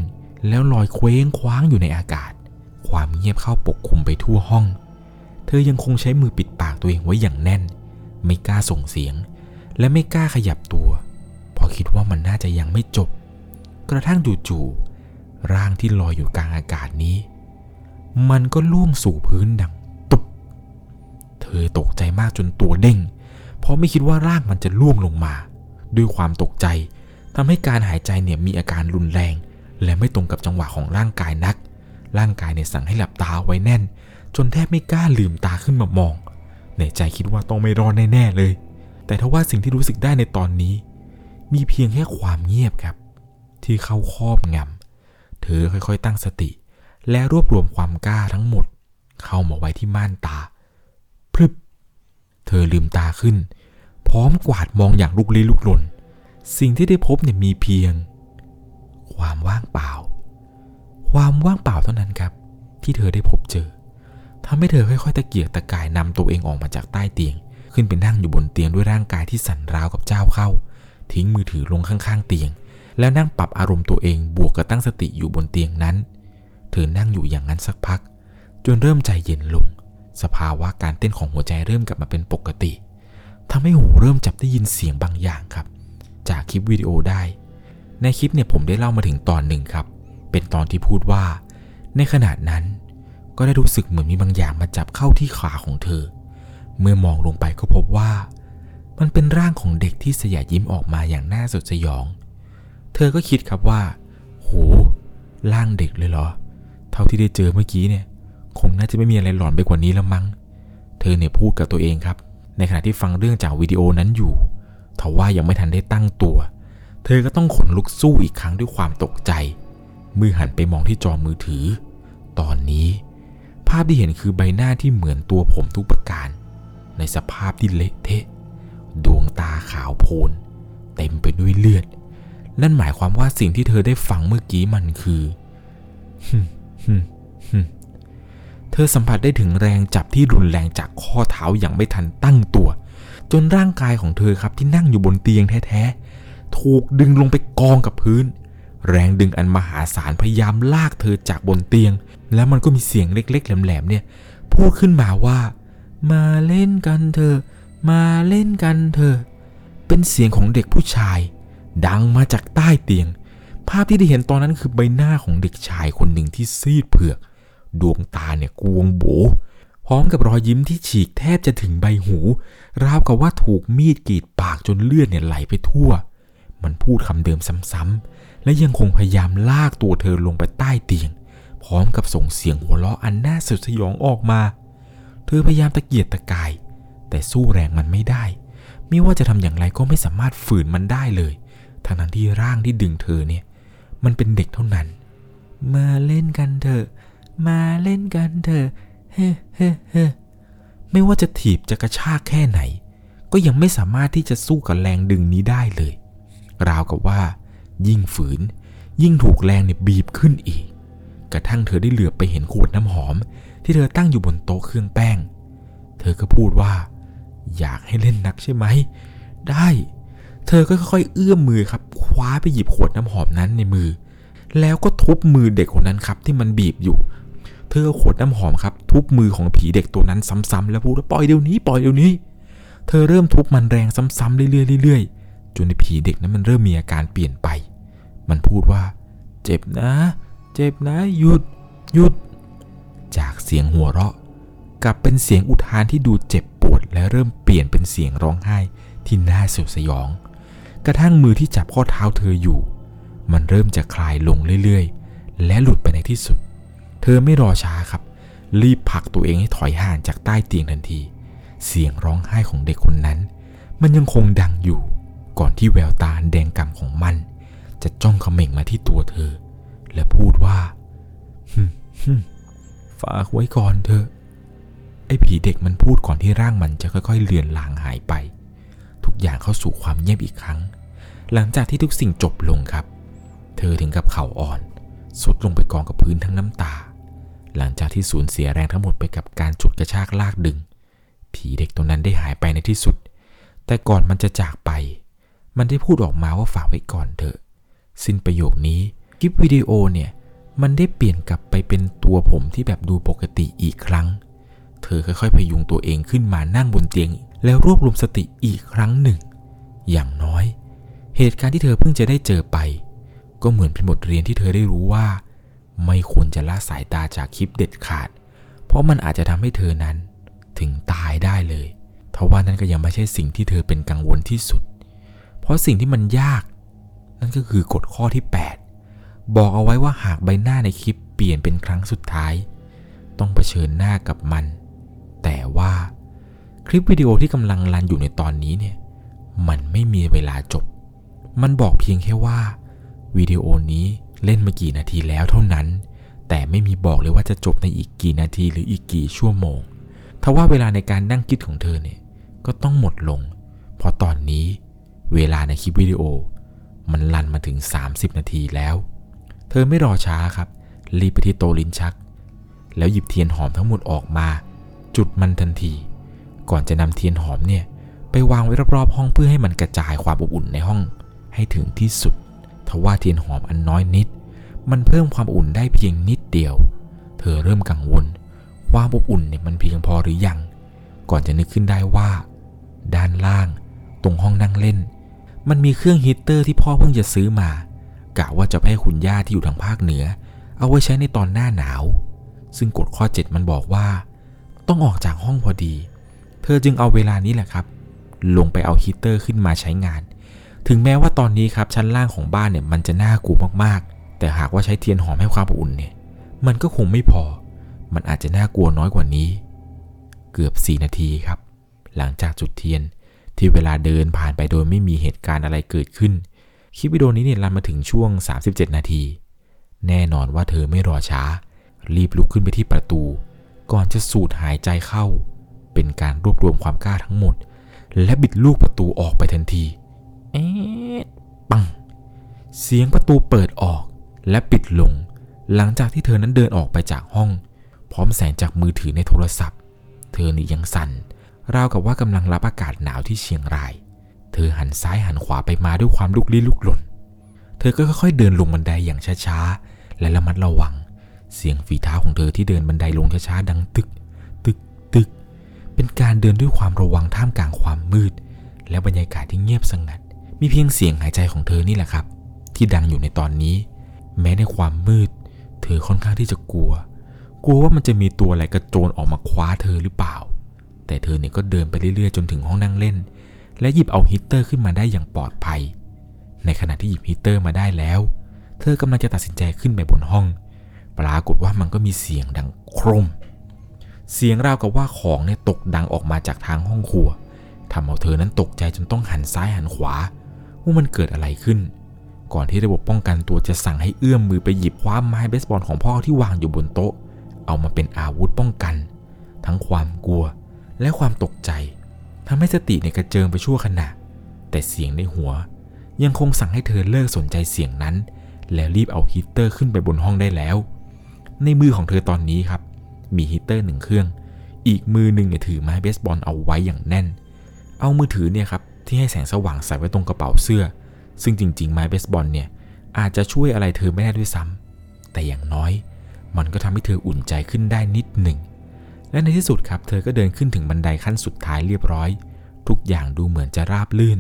แล้วลอยเคว้งคว้างอยู่ในอากาศ ความเงียบเข้าปกคลุมไปทั่วห้อง เธอยังคงใช้มือปิดปากตัวเองไว้อย่างแน่น ไม่กล้าส่งเสียง และไม่กล้าขยับตัว เพราะคิดว่ามันน่าจะยังไม่จบ กระทั่งจู่ๆ ร่างที่ลอยอยู่กลางอากาศนี้ มันก็ล่วงสู่พื้นดังตุบเธอตกใจมากจนตัวเด้ง เพราะไม่คิดว่าร่างมันจะล่วงลงมา ด้วยความตกใจทำให้การหายใจเนี่ยมีอาการรุนแรง และไม่ตรงกับจังหวะของร่างกายนัก ร่างกายเนี่ยสั่งให้หลับตาไว้แน่น จนแทบไม่กล้าลืมตาขึ้นมามอง ในใจคิดว่าต้องไม่รอดแน่ๆเลย แต่ทว่าสิ่งที่รู้สึกได้ในตอนนี้ มีเพียงแค่ความเงียบครับ ที่เข้าครอบงำ เธอค่อยๆตั้งสติ และรวบรวมความกล้าทั้งหมด เข้ามาไว้ที่ม่านตา พรึบ เธอลืมตาขึ้น พร้อมกวาดมองอย่างลุกลี้ลุกลน สิ่งที่ได้พบเนี่ยมีเพียง ความว่างเปล่า ความว่างเปล่าเท่านั้นครับ ที่เธอได้พบเจอทำให้เธอค่อยๆตะเกียกตะกายนำตัวเองออกมาจากใต้เตียง ขึ้นไปนั่งอยู่บนเตียงด้วยร่างกายที่สั่นราวกับเจ้าเข้า ทิ้งมือถือลงข้างๆ เตียง แล้วนั่งปรับอารมณ์ตัวเองบวกกับตั้งสติอยู่บนเตียงนั้น เธอนั่งอยู่อย่างนั้นสักพัก จนเริ่มใจเย็นลง สภาวะการเต้นของหัวใจเริ่มกลับมาเป็นปกติทำให้หูเริ่มจับได้ยินเสียงบางอย่างครับ จากคลิปวิดีโอได้ ในคลิปเนี่ยผมได้เล่ามาถึงตอนหนึ่งครับ เป็นตอนที่พูดว่า ในขณะนั้น ก็ได้รู้สึกเหมือนมีบางอย่างมาจับเข้าที่ขาของเธอ เมื่อมองลงไปก็พบว่า มันเป็นร่างของเด็กที่สยายยิ้มออกมาอย่างน่าสดสยอง เธอก็คิดครับว่า โหร่างเด็กเลยเหรอ เท่าที่ได้เจอเมื่อกี้เนี่ย คงน่าจะไม่มีอะไรหลอนไปกว่านี้แล้วมั้ง เธอเนี่ยพูดกับตัวเองครับ ในขณะที่ฟังเรื่องจากวิดีโอนั้นอยู่ทว่ายังไม่ทันได้ตั้งตัว เธอก็ต้องขนลุกสู้อีกครั้งด้วยความตกใจ มือหันไปมองที่จอมือถือ ตอนนี้ ภาพที่เห็นคือใบหน้าที่เหมือนตัวผมทุกประการ ในสภาพที่เละเทะ ดวงตาขาวโพลนเต็มไปด้วยเลือด นั่นหมายความว่าสิ่งที่เธอได้ฟังเมื่อกี้มันคือเธอสัมผัสได้ถึงแรงจับที่รุนแรงจากข้อเท้าอย่างไม่ทันตั้งตัว จนร่างกายของเธอครับที่นั่งอยู่บนเตียงแท้ๆ ถูกดึงลงไปกองกับพื้น แรงดึงอันมหาศาลพยายามลากเธอจากบนเตียง แล้วมันก็มีเสียงเล็กๆแหลมๆเนี่ย พูดขึ้นมาว่า มาเล่นกันเถอะมาเล่นกันเถอะเป็นเสียงของเด็กผู้ชาย ดังมาจากใต้เตียง ภาพที่ได้เห็นตอนนั้นคือใบหน้าของเด็กชายคนหนึ่งที่ซีดเผือก ดวงตาเนี่ยกวงโบ พร้อมกับรอยยิ้มที่ฉีกแทบจะถึงใบหู ราวกับว่าถูกมีดกรีดปากจนเลือดเนี่ยไหลไปทั่ว มันพูดคำเดิมซ้ำๆ และยังคงพยายามลากตัวเธอลงไปใต้เตียง พร้อมกับส่งเสียงหัวเราะอันน่าสยดสยองออกมา เธอพยายามตะเกียกตะกาย แต่สู้แรงมันไม่ได้ ไม่ว่าจะทำอย่างไรก็ไม่สามารถฝืนมันได้เลย ทั้งนั้นที่ร่างที่ดึงเธอเนี่ย มันเป็นเด็กเท่านั้น มาเล่นกันเถอะ มาเล่นกันเถอะ เฮ้เฮ้เฮ้ไม่ว่าจะถีบจะกระชากแค่ไหน ก็ยังไม่สามารถที่จะสู้กับแรงดึงนี้ได้เลย ราวกับว่า ยิ่งฝืน ยิ่งถูกแรงเนี่ยบีบขึ้นอีก กระทั่งเธอได้เหลือบไปเห็นขวดน้ำหอม ที่เธอตั้งอยู่บนโต๊ะเครื่องแป้ง เธอก็พูดว่า อยากให้เล่นนักใช่ไหม ได้ เธอก็ค่อยๆเอื้อมมือครับคว้าไปหยิบขวดน้ำหอมนั้นในมือ แล้วก็ทุบมือเด็กคนนั้นครับที่มันบีบอยู่ เธอขวดน้ำหอมครับทุบมือของผีเด็กตัวนั้นซ้ำๆแล้วพูดว่าปล่อยเดี๋ยวนี้ปล่อยเดี๋ยวนี้ เธอเริ่มทุบมันแรงซ้ำๆเรื่อยๆเรื่อยๆจนในผีเด็กนั้นมันเริ่มมีอาการเปลี่ยนไป มันพูดว่า เจ็บนะ เจ็บนะหยุดหยุด จากเสียงหัวเราะกลับเป็นเสียงอุทานที่ดูเจ็บปวดและเริ่มเปลี่ยนเป็นเสียงร้องไห้ที่น่าสยดสยอง กระทั่งมือที่จับข้อเท้าเธออยู่ มันเริ่มจะคลายลงเรื่อยๆ และหลุดไปในที่สุด เธอไม่รอช้าครับ รีบผลักตัวเองให้ถอยห่างจากใต้เตียงทันที เสียงร้องไห้ของเด็กคนนั้น มันยังคงดังอยู่ ก่อนที่แววตาแดงกำของมัน จะจ้องเขม่งมาที่ตัวเธอ และพูดว่าฮึหึฝากไว้ก่อนเถอะไอ้ผีเด็กมันพูดก่อนที่ร่างมันจะค่อยๆเลือนลางหายไป ทุกอย่างเข้าสู่ความเงียบอีกครั้ง หลังจากที่ทุกสิ่งจบลงครับ เธอถึงกับเข่าอ่อน สุดลงไปกองกับพื้นทั้งน้ำตา หลังจากที่สูญเสียแรงทั้งหมดไปกับการฉุดกระชากลากดึง ผีเด็กตัวนั้นได้หายไปในที่สุด แต่ก่อนมันจะจากไป มันได้พูดออกมาว่าฝากไว้ก่อนเถอะ สิ้นประโยคนี้คลิปวิดีโอเนี่ยมันได้เปลี่ยนกลับไปเป็นตัวผมที่แบบดูปกติอีกครั้ง เธอค่อยๆพยุงตัวเองขึ้นมานั่งบนเตียง แล้วรวบรวมสติอีกครั้งหนึ่ง อย่างน้อย เหตุการณ์ที่เธอเพิ่งจะได้เจอไป ก็เหมือนเป็นบทเรียนที่เธอได้รู้ว่า ไม่ควรจะละสายตาจากคลิปเด็ดขาด เพราะมันอาจจะทำให้เธอนั้นถึงตายได้เลยทว่านั่นก็ยังไม่ใช่สิ่งที่เธอเป็นกังวลที่สุด เพราะสิ่งที่มันยาก นั่นก็คือกฎข้อที่ 8 บอกเอาไว้ว่าหากใบหน้าในคลิปเปลี่ยนเป็นครั้งสุดท้าย ต้องเผชิญหน้ากับมัน แต่ว่าคลิปวิดีโอที่กำลังรันอยู่ในตอนนี้เนี่ย มันไม่มีเวลาจบ มันบอกเพียงแค่ว่าวิดีโอนี้เล่นมากี่นาทีแล้วเท่านั้น แต่ไม่มีบอกเลยว่าจะจบในอีกกี่นาทีหรืออีกกี่ชั่วโมงทว่าเวลาในการนั่งคิดของเธอเนี่ยก็ต้องหมดลง เพราะตอนนี้เวลาในคลิปวิดีโอ มันลันมาถึง 30 นาทีแล้ว เธอไม่รอช้าครับ รีบไปที่โต๊ะลิ้นชัก แล้วหยิบเทียนหอมทั้งหมดออกมา จุดมันทันที ก่อนจะนำเทียนหอมเนี่ยไปวางไว้รอบๆห้องเพื่อให้มันกระจายความอบอุ่นในห้อง ให้ถึงที่สุดทว่าเทียนหอมอันน้อยนิด มันเพิ่มความอุ่นได้เพียงนิดเดียว เธอเริ่มกังวล ความอบอุ่นเนี่ยมันเพียงพอหรือยัง ก่อนจะนึกขึ้นได้ว่า ด้านล่าง ตรงห้องนั่งเล่น มันมีเครื่องฮีตเตอร์ที่พ่อเพิ่งจะซื้อมากะว่าจะให้คุณย่าที่อยู่ทางภาคเหนือ เอาไว้ใช้ในตอนหน้าหนาว ซึ่งกฎข้อ 7 มันบอกว่า ต้องออกจากห้องพอดี เธอจึงเอาเวลานี้แหละครับ ลงไปเอาฮีตเตอร์ขึ้นมาใช้งาน ถึงแม้ว่าตอนนี้ครับชั้นล่างของบ้านเนี่ยมันจะน่ากลัวมากๆ แต่หากว่าใช้เทียนหอมให้ความอบอุ่นเนี่ย มันก็คงไม่พอ มันอาจจะน่ากลัวน้อยกว่านี้ เกือบ 4 นาทีครับ หลังจากจุดเทียนที่เวลาเดินผ่านไปโดยไม่มีเหตุการณ์อะไรเกิดขึ้น คลิปวิดีโอนี้เนี่ยรันมาถึงช่วง 37 นาที แน่นอนว่าเธอไม่รอช้า รีบลุกขึ้นไปที่ประตู ก่อนจะสูดหายใจเข้า เป็นการรวบรวมความกล้าทั้งหมด และบิดลูกประตูออกไปทันที เอ๊ะปัง เสียงประตูเปิดออกและปิดลง หลังจากที่เธอนั้นเดินออกไปจากห้อง พร้อมแสงจากมือถือในโทรศัพท์ เธอนี่ยังสั่นราวกับว่ากำลังรับอากาศหนาวที่เชียงราย เธอหันซ้ายหันขวาไปมาด้วยความลุกลี้ลุกลนเธอก็ค่อยๆเดินลงบันไดอย่างช้าๆ และระมัดระวัง เสียงฝีเท้าของเธอที่เดินบันไดลงช้าๆดังตึก ตึก ตึก เป็นการเดินด้วยความระวังท่ามกลางความมืด และบรรยากาศที่เงียบสงัด มีเพียงเสียงหายใจของเธอนี่แหละครับ ที่ดังอยู่ในตอนนี้ แม้ในความมืด เธอค่อนข้างที่จะกลัว กลัวว่ามันจะมีตัวอะไรกระโจนออกมาคว้าเธอหรือเปล่า แต่เธอเนี่ยก็เดินไปเรื่อยๆจนถึงห้องนั่งเล่น และหยิบเอาฮีตเตอร์ขึ้นมาได้อย่างปลอดภัย ในขณะที่หยิบฮีตเตอร์มาได้แล้ว เธอกำลังจะตัดสินใจขึ้นไปบนห้อง ปรากฏว่ามันก็มีเสียงดังโครม เสียงราวกับว่าของเนี่ยตกดังออกมาจากทางห้องครัวทำเอาเธอนั้นตกใจจนต้องหันซ้ายหันขวา ว่ามันเกิดอะไรขึ้น ก่อนที่ระบบป้องกันตัวจะสั่งให้เอื้อมมือไปหยิบคว้าไม้เบสบอลของพ่อที่วางอยู่บนโต๊ะ เอามาเป็นอาวุธป้องกัน ทั้งความกลัวและความตกใจทำให้สติเนี่ยกระเจิงไปชั่วขณะ แต่เสียงในหัว ยังคงสั่งให้เธอเลิกสนใจเสียงนั้น แล้วรีบเอาฮีตเตอร์ขึ้นไปบนห้องได้แล้ว ในมือของเธอตอนนี้ครับ มีฮีตเตอร์หนึ่งเครื่อง อีกมือหนึ่งเนี่ยถือไม้เบสบอลเอาไว้อย่างแน่น เอามือถือเนี่ยครับ ที่ให้แสงสว่างใส่ไว้ตรงกระเป๋าเสื้อ ซึ่งจริงๆ ไม้เบสบอลเนี่ยอาจจะช่วยอะไรเธอไม่ได้ด้วยซ้ำแต่อย่างน้อย มันก็ทำให้เธออุ่นใจขึ้นได้นิดหนึ่ง และในที่สุดครับเธอก็เดินขึ้นถึงบันไดขั้นสุดท้ายเรียบร้อย ทุกอย่างดูเหมือนจะราบลื่น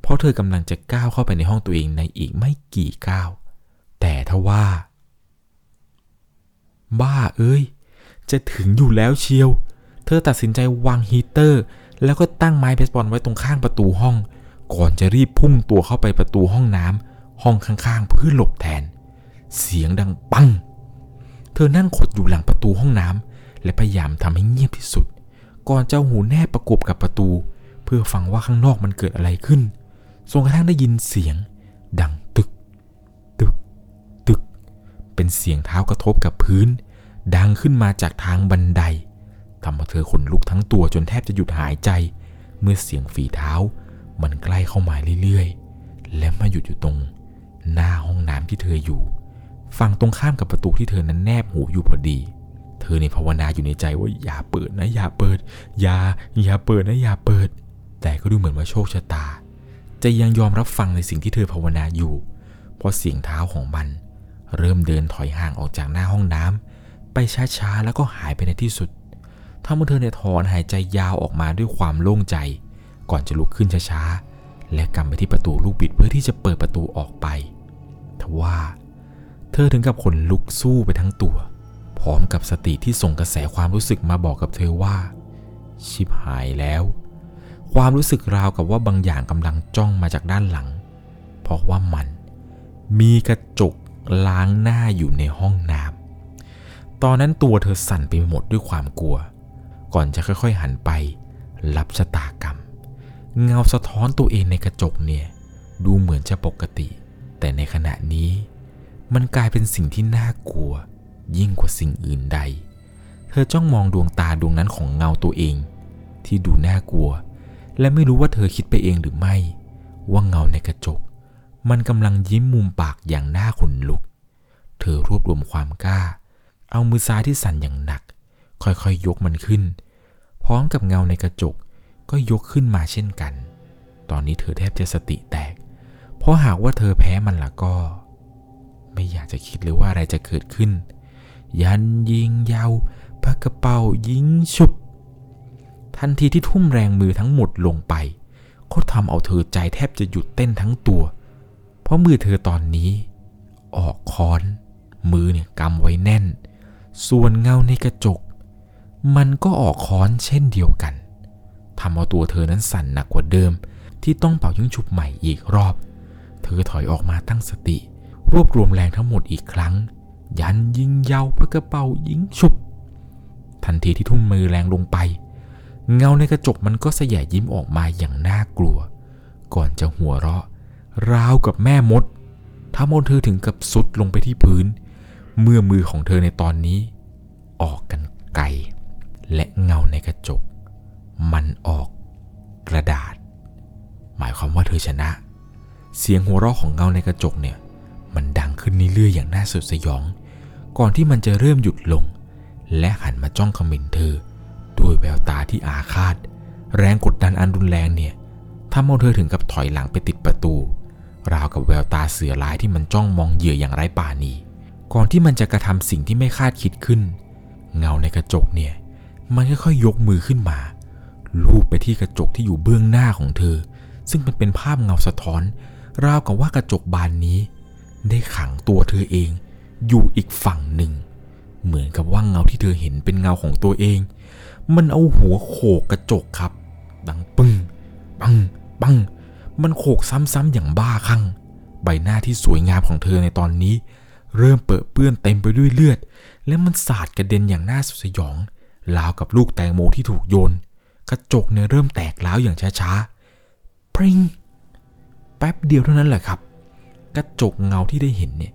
เพราะเธอกำลังจะก้าวเข้าไปในห้องตัวเองในอีกไม่กี่ก้าว แต่ทว่า บ้าเอ้ย จะถึงอยู่แล้วเชียว เธอตัดสินใจวางฮีเตอร์ แล้วก็ตั้งไม้เบสบอลไว้ตรงข้างประตูห้อง ก่อนจะรีบพุ่งตัวเข้าไปประตูห้องน้ำห้องข้างๆเพื่อหลบแทน เสียงดังปัง เธอนั่งขดอยู่หลังประตูห้องน้ำและพยายามทำให้เงียบที่สุด ก่อนจะเอาหูแนบประกบกับประตู เพื่อฟังว่าข้างนอกมันเกิดอะไรขึ้นจนกระทั่งได้ยินเสียง ดังตึก ตึก ตึก เป็นเสียงเท้ากระทบกับพื้น ดังขึ้นมาจากทางบันได ทำให้เธอขนลุกทั้งตัวจนแทบจะหยุดหายใจ เมื่อเสียงฝีเท้า มันใกล้เข้ามาเรื่อยๆ และมาหยุดอยู่ตรง หน้าห้องน้ำที่เธออยู่ ฝั่งตรงข้ามกับประตูที่เธอนั้นแนบหูอยู่พอดี เธอในภาวนาอยู่ในใจว่าอย่าเปิดนะอย่าเปิด อย่าอย่าเปิดนะอย่าเปิด แต่ก็ดูเหมือนว่าโชคชะตา จะยังยอมรับฟังในสิ่งที่เธอภาวนาอยู่ เพราะเสียงเท้าของมัน เริ่มเดินถอยห่างออกจากหน้าห้องน้ำไปช้าๆแล้วก็หายไปในที่สุด ทำให้เธอเนี่ยถอนหายใจยาวออกมาด้วยความโล่งใจ ก่อนจะลุกขึ้นช้าๆ และกำไปที่ประตูลูกบิดเพื่อที่จะเปิดประตูออกไป ทว่า เธอถึงกับขนลุกสู้ไปทั้งตัว พร้อมกับสติที่ส่งกระแสความรู้สึกมาบอกกับเธอว่า ชิบหายแล้ว ความรู้สึกราวกับว่าบางอย่างกำลังจ้องมาจากด้านหลัง เพราะว่ามัน มีกระจกล้างหน้าอยู่ในห้องน้ำตอนนั้นตัวเธอสั่นไปหมดด้วยความกลัว ก่อนจะค่อยๆหันไป รับชะตากรรม เงาสะท้อนตัวเองในกระจกเนี่ย ดูเหมือนจะปกติ แต่ในขณะนี้ มันกลายเป็นสิ่งที่น่ากลัว ยิ่งกว่าสิ่งอื่นใด เธอจ้องมองดวงตาดวงนั้นของเงาตัวเอง ที่ดูน่ากลัว และไม่รู้ว่าเธอคิดไปเองหรือไม่ ว่าเงาในกระจก มันกำลังยิ้มมุมปากอย่างน่าขนลุก เธอรวบรวมความกล้า เอามือซ้ายที่สั่นอย่างหนัก ค่อยๆยกมันขึ้น พร้อมกับเงาในกระจกก็ยกขึ้นมาเช่นกัน ตอนนี้เธอแทบจะสติแตก เพราะหากว่าเธอแพ้มันล่ะก็ ไม่อยากจะคิดเลยว่าอะไรจะเกิดขึ้น ยันยิงยาวพักกระเป๋ายิงฉุบ ทันทีที่ทุ่มแรงมือทั้งหมดลงไปก็ทำเอาเธอใจแทบจะหยุดเต้นทั้งตัว เพราะมือเธอตอนนี้ ออกค้อน มือเนี่ยกำไว้แน่น ส่วนเงาในกระจก มันก็ออกค้อนเช่นเดียวกันทำเอาตัวเธอนั้นสั่นหนักกว่าเดิม ที่ต้องเป่ายิงฉุบใหม่อีกรอบ เธอถอยออกมาตั้งสติ รวบรวมแรงทั้งหมดอีกครั้ง ยันยิงยาวเพื่อกระเป๋ายิงฉุบ ทันทีที่ทุ่มมือแรงลงไป เงาในกระจกมันก็สยายยิ้มออกมาอย่างน่ากลัว ก่อนจะหัวเราะ ราวกับแม่มดทำเอาเธอถึงกับสุดลงไปที่พื้น เมื่อมือของเธอในตอนนี้ ออกกันไกล และเงาในกระจก มันออกกระดาษ หมายความว่าเธอชนะ เสียงหัวเราะของเงาในกระจกเนี่ย มันดังขึ้นเรื่อยๆอย่างน่าสดสยอง ก่อนที่มันจะเริ่มหยุดลง และหันมาจ้องคอมเมนเธอ ด้วยแววตาที่อาฆาต แรงกดดันอันรุนแรงเนี่ยทำเอาเธอถึงกับถอยหลังไปติดประตู ราวกับแววตาเสือร้ายที่มันจ้องมองเหยื่ออย่างไร้ป่านีก่อนที่มันจะกระทำสิ่งที่ไม่คาดคิดขึ้น เงาในกระจกเนี่ย มันค่อยๆยกมือขึ้นมา ลูบไปที่กระจกที่อยู่เบื้องหน้าของเธอ ซึ่งมันเป็นภาพเงาสะท้อน ราวกับว่ากระจกบานนี้ ได้ขังตัวเธอเอง อยู่อีกฝั่งหนึ่ง เหมือนกับว่าเงาที่เธอเห็นเป็นเงาของตัวเอง มันเอาหัวโขกกระจกครับ ดังปึ้งปังปัง มันโขกซ้ำๆอย่างบ้าคลั่ง ใบหน้าที่สวยงามของเธอในตอนนี้ เริ่มเปื้อเปื้อนเต็มไปด้วยเลือด และมันสาดกระเด็นอย่างน่าสยอง ราวกับลูกแตงโมที่ถูกโยน กระจกเนี่ยเริ่มแตกแล้วอย่างช้าๆ ปริง แป๊บเดียวเท่านั้นแหละครับ กระจกเงาที่ได้เห็นเนี่ย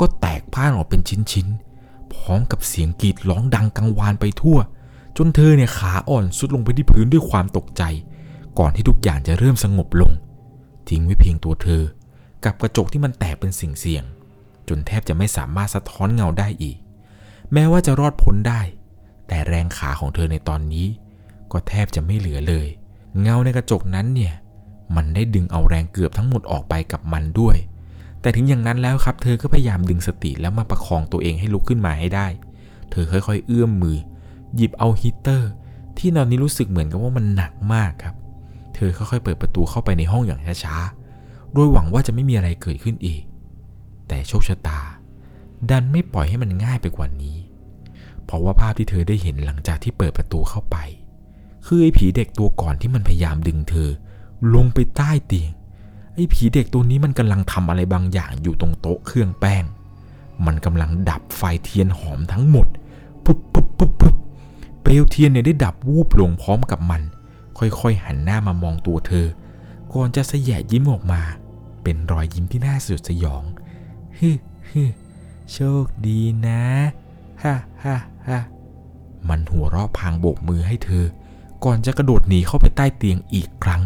ก็แตกพ่านออกเป็นชิ้นๆ พร้อมกับเสียงกรีดร้องดังกังวานไปทั่ว จนเธอเนี่ยขาอ่อนสุดลงไปที่พื้นด้วยความตกใจ ก่อนที่ทุกอย่างจะเริ่มสงบลง ทิ้งไว้เพียงตัวเธอ กับกระจกที่มันแตกเป็นสิ่งเสี่ยง จนแทบจะไม่สามารถสะท้อนเงาได้อีก แม้ว่าจะรอดพ้นได้ แต่แรงขาของเธอในตอนนี้ ก็แทบจะไม่เหลือเลย เงาในกระจกนั้นเนี่ย มันได้ดึงเอาแรงเกือบทั้งหมดออกไปกับมันด้วย แต่ถึงอย่างนั้นแล้วครับ เธอก็พยายามดึงสติแล้วมาประคองตัวเองให้ลุกขึ้นมาให้ได้ เธอค่อยๆ เอื้อมมือ หยิบเอาฮีตเตอร์ ที่ตอนนี้รู้สึกเหมือนกับว่ามันหนักมากครับ เธอค่อยๆเปิดประตูเข้าไปในห้องอย่างช้าๆโดยหวังว่าจะไม่มีอะไรเกิดขึ้นอีก แต่โชคชะตา ดันไม่ปล่อยให้มันง่ายไปกว่านี้ เพราะว่าภาพที่เธอได้เห็นหลังจากที่เปิดประตูเข้าไป คือไอ้ผีเด็กตัวก่อนที่มันพยายามดึงเธอ ลงไปใต้เตียง ไอ้ผีเด็กตัวนี้มันกำลังทำอะไรบางอย่างอยู่ตรงโต๊ะเครื่องแป้ง มันกำลังดับไฟเทียนหอมทั้งหมด ปุ๊บปุ๊บปุ๊บปุ๊บเปลวเทียนเนี่ยได้ดับวูบลงพร้อมกับมัน ค่อยๆหันหน้ามามองตัวเธอ ก่อนจะสยะยิ้มออกมา เป็นรอยยิ้มที่น่าสยดสยอง ฮึฮึโชคดีนะฮ่าฮ่า ฮ่ามันหัวเราะพางโบกมือให้เธอ ก่อนจะกระโดดหนีเข้าไปใต้เตียงอีกครั้ง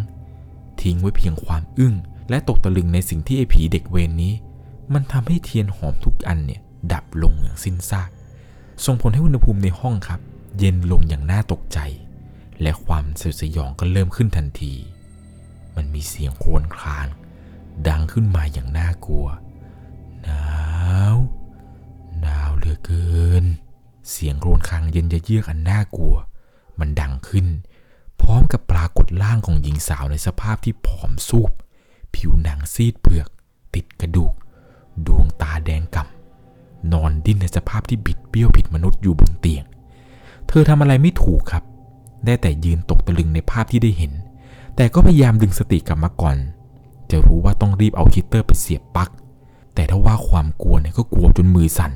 ทิ้งไว้เพียงความอึ้ง และตกตะลึงในสิ่งที่ไอ้ผีเด็กเวรนนี้ มันทำให้เทียนหอมทุกอันเนี่ยดับลงอย่างสิ้นซากส่งผลให้อุณหภูมิในห้องครับ เย็นลงอย่างน่าตกใจ และความสยดสยองก็เริ่มขึ้นทันที มันมีเสียงโครวญคราง ดังขึ้นมาอย่างน่ากลัว หนาว หนาวเหลือเกิน เสียงโครวญคางเย็นเยือกอันน่ากลัว มันดังขึ้น พร้อมกับปรากฏร่างของหญิงสาวในสภาพที่ผอมซูบ ผิวหนังซีดเผือก ติดกระดูก ดวงตาแดงก่ำนอนดิ้นในสภาพที่บิดเบี้ยวผิดมนุษย์อยู่บนเตียง เธอทำอะไรไม่ถูกครับ ได้แต่ยืนตกตะลึงในภาพที่ได้เห็น แต่ก็พยายามดึงสติกลับมาก่อน จะรู้ว่าต้องรีบเอาคิตเตอร์ไปเสียบปลั๊กแต่ถ้าว่าความกลัวเนี่ยก็กลัวจนมือสั่น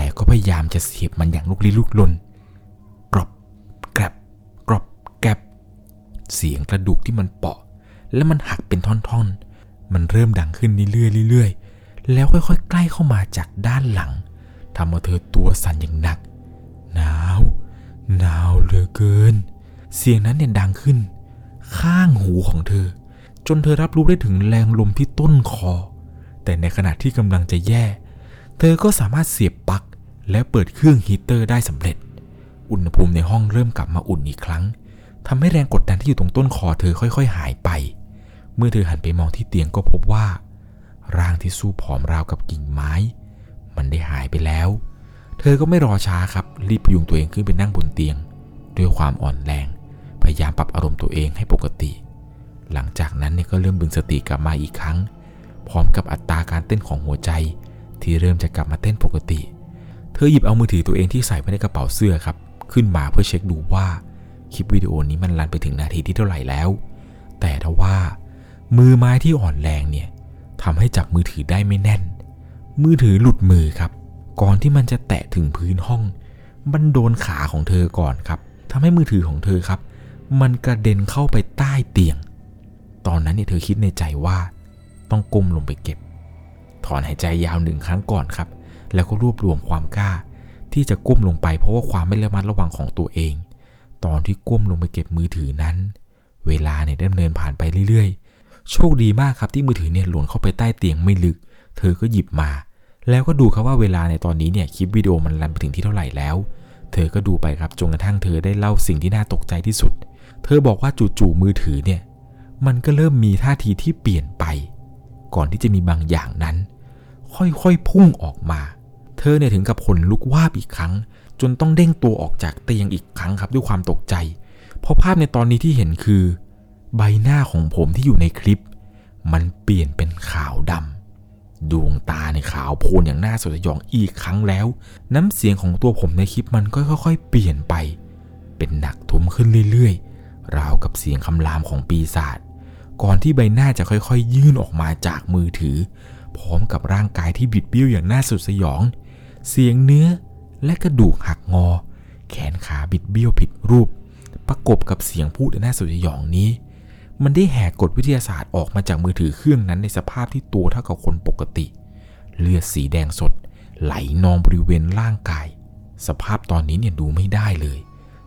แต่ก็พยายามจะเสียบมันอย่างลุกลี้ลุกลนกรอบแกรบกรอบแกรบเสียงกระดูกที่มันเปาะ และมันหักเป็นท่อนๆ มันเริ่มดังขึ้นเรื่อยๆเรื่อยๆ แล้วค่อยๆ ใกล้เข้ามาจากด้านหลังทำเอาเธอตัวสั่นอย่างหนัก หนาว หนาวเหลือเกิน เสียงนั้นเนี่ยดังขึ้น ข้างหูของเธอ จนเธอรับรู้ได้ถึงแรงลมที่ต้นคอ แต่ในขณะที่กำลังจะแย่ เธอก็สามารถเสียบปลั๊ก และเปิดเครื่องฮีเตอร์ได้สำเร็จ อุณหภูมิในห้องเริ่มกลับมาอุ่นอีกครั้งทำให้แรงกดดันที่อยู่ตรงต้นคอเธอค่อย ๆ หายไป เมื่อเธอหันไปมองที่เตียงก็พบว่า ร่างที่สู้ผอมราวกับกิ่งไม้ มันได้หายไปแล้ว เธอก็ไม่รอช้าครับ รีบพยุงตัวเองขึ้นไปนั่งบนเตียง ด้วยความอ่อนแรง พยายามปรับอารมณ์ตัวเองให้ปกติ หลังจากนั้นเนี่ยก็เริ่มบึงสติกลับมาอีกครั้ง พร้อมกับอัตราการเต้นของหัวใจ ที่เริ่มจะกลับมาเต้นปกติเธอหยิบเอามือถือตัวเองที่ใส่ไว้ในกระเป๋าเสื้อครับ ขึ้นมาเพื่อเช็คดูว่าคลิปวิดีโอนี้มันรันไปถึงนาทีที่เท่าไหร่แล้ว แต่ทว่า มือไม้ที่อ่อนแรงเนี่ยทำให้จับมือถือได้ไม่แน่น มือถือหลุดมือครับ ก่อนที่มันจะแตะถึงพื้นห้อง มันโดนขาของเธอก่อนครับทำให้มือถือของเธอครับ มันกระเด็นเข้าไปใต้เตียง ตอนนั้นเนี่ยเธอคิดในใจว่า ต้องก้มลงไปเก็บ ถอนหายใจยาวหนึ่งครั้งก่อนครับ แล้วก็รวบรวมความกล้า ที่จะก้มลงไปเพราะว่าความไม่ระมัดระวังของตัวเอง ตอนที่ก้มลงไปเก็บมือถือนั้น เวลาเนี่ยดำเนินผ่านไปเรื่อยๆ โชคดีมากครับที่มือถือเนี่ยหล่นเข้าไปใต้เตียงไม่ลึก เธอก็หยิบมา แล้วก็ดูครับว่าเวลาในตอนนี้เนี่ยคลิปวิดีโอมันรันไปถึงที่เท่าไหร่แล้ว เธอก็ดูไปครับจนกระทั่งเธอได้เล่าสิ่งที่น่าตกใจที่สุด เธอบอกว่าจู่ๆมือถือเนี่ยมันก็เริ่มมีท่าทีที่เปลี่ยนไป ก่อนที่จะมีบางอย่างนั้น ค่อยๆพุ่งออกมา เธอเนี่ยถึงกับขนลุกวาบอีกครั้ง จนต้องเด้งตัวออกจากเตียงอีกครั้งครับด้วยความตกใจ เพราะภาพในตอนนี้ที่เห็นคือ ใบหน้าของผมที่อยู่ในคลิป มันเปลี่ยนเป็นขาวดำดวงตาในขาวโพลนอย่างน่าสยดสยองอีกครั้งแล้ว น้ำเสียงของตัวผมในคลิปมันก็ค่อย ๆ เปลี่ยนไป เป็นหนักทุ้มขึ้นเรื่อยๆ ราวกับเสียงคำรามของปีศาจก่อนที่ใบหน้าจะค่อยๆ ยื่นออกมาจากมือถือ พร้อมกับร่างกายที่บิดเบี้ยวอย่างน่าสุดสยอง เสียงเนื้อและกระดูกหักงอ แขนขาบิดเบี้ยวผิดรูป ประกบกับเสียงพูดน่าสดสยองนี้ มันได้แหกกฎวิทยาศาสตร์ออกมาจากมือถือเครื่องนั้นในสภาพที่ตัวเท่ากับคนปกติ เลือดสีแดงสด ไหลนองบริเวณร่างกาย สภาพตอนนี้เนี่ยดูไม่ได้เลย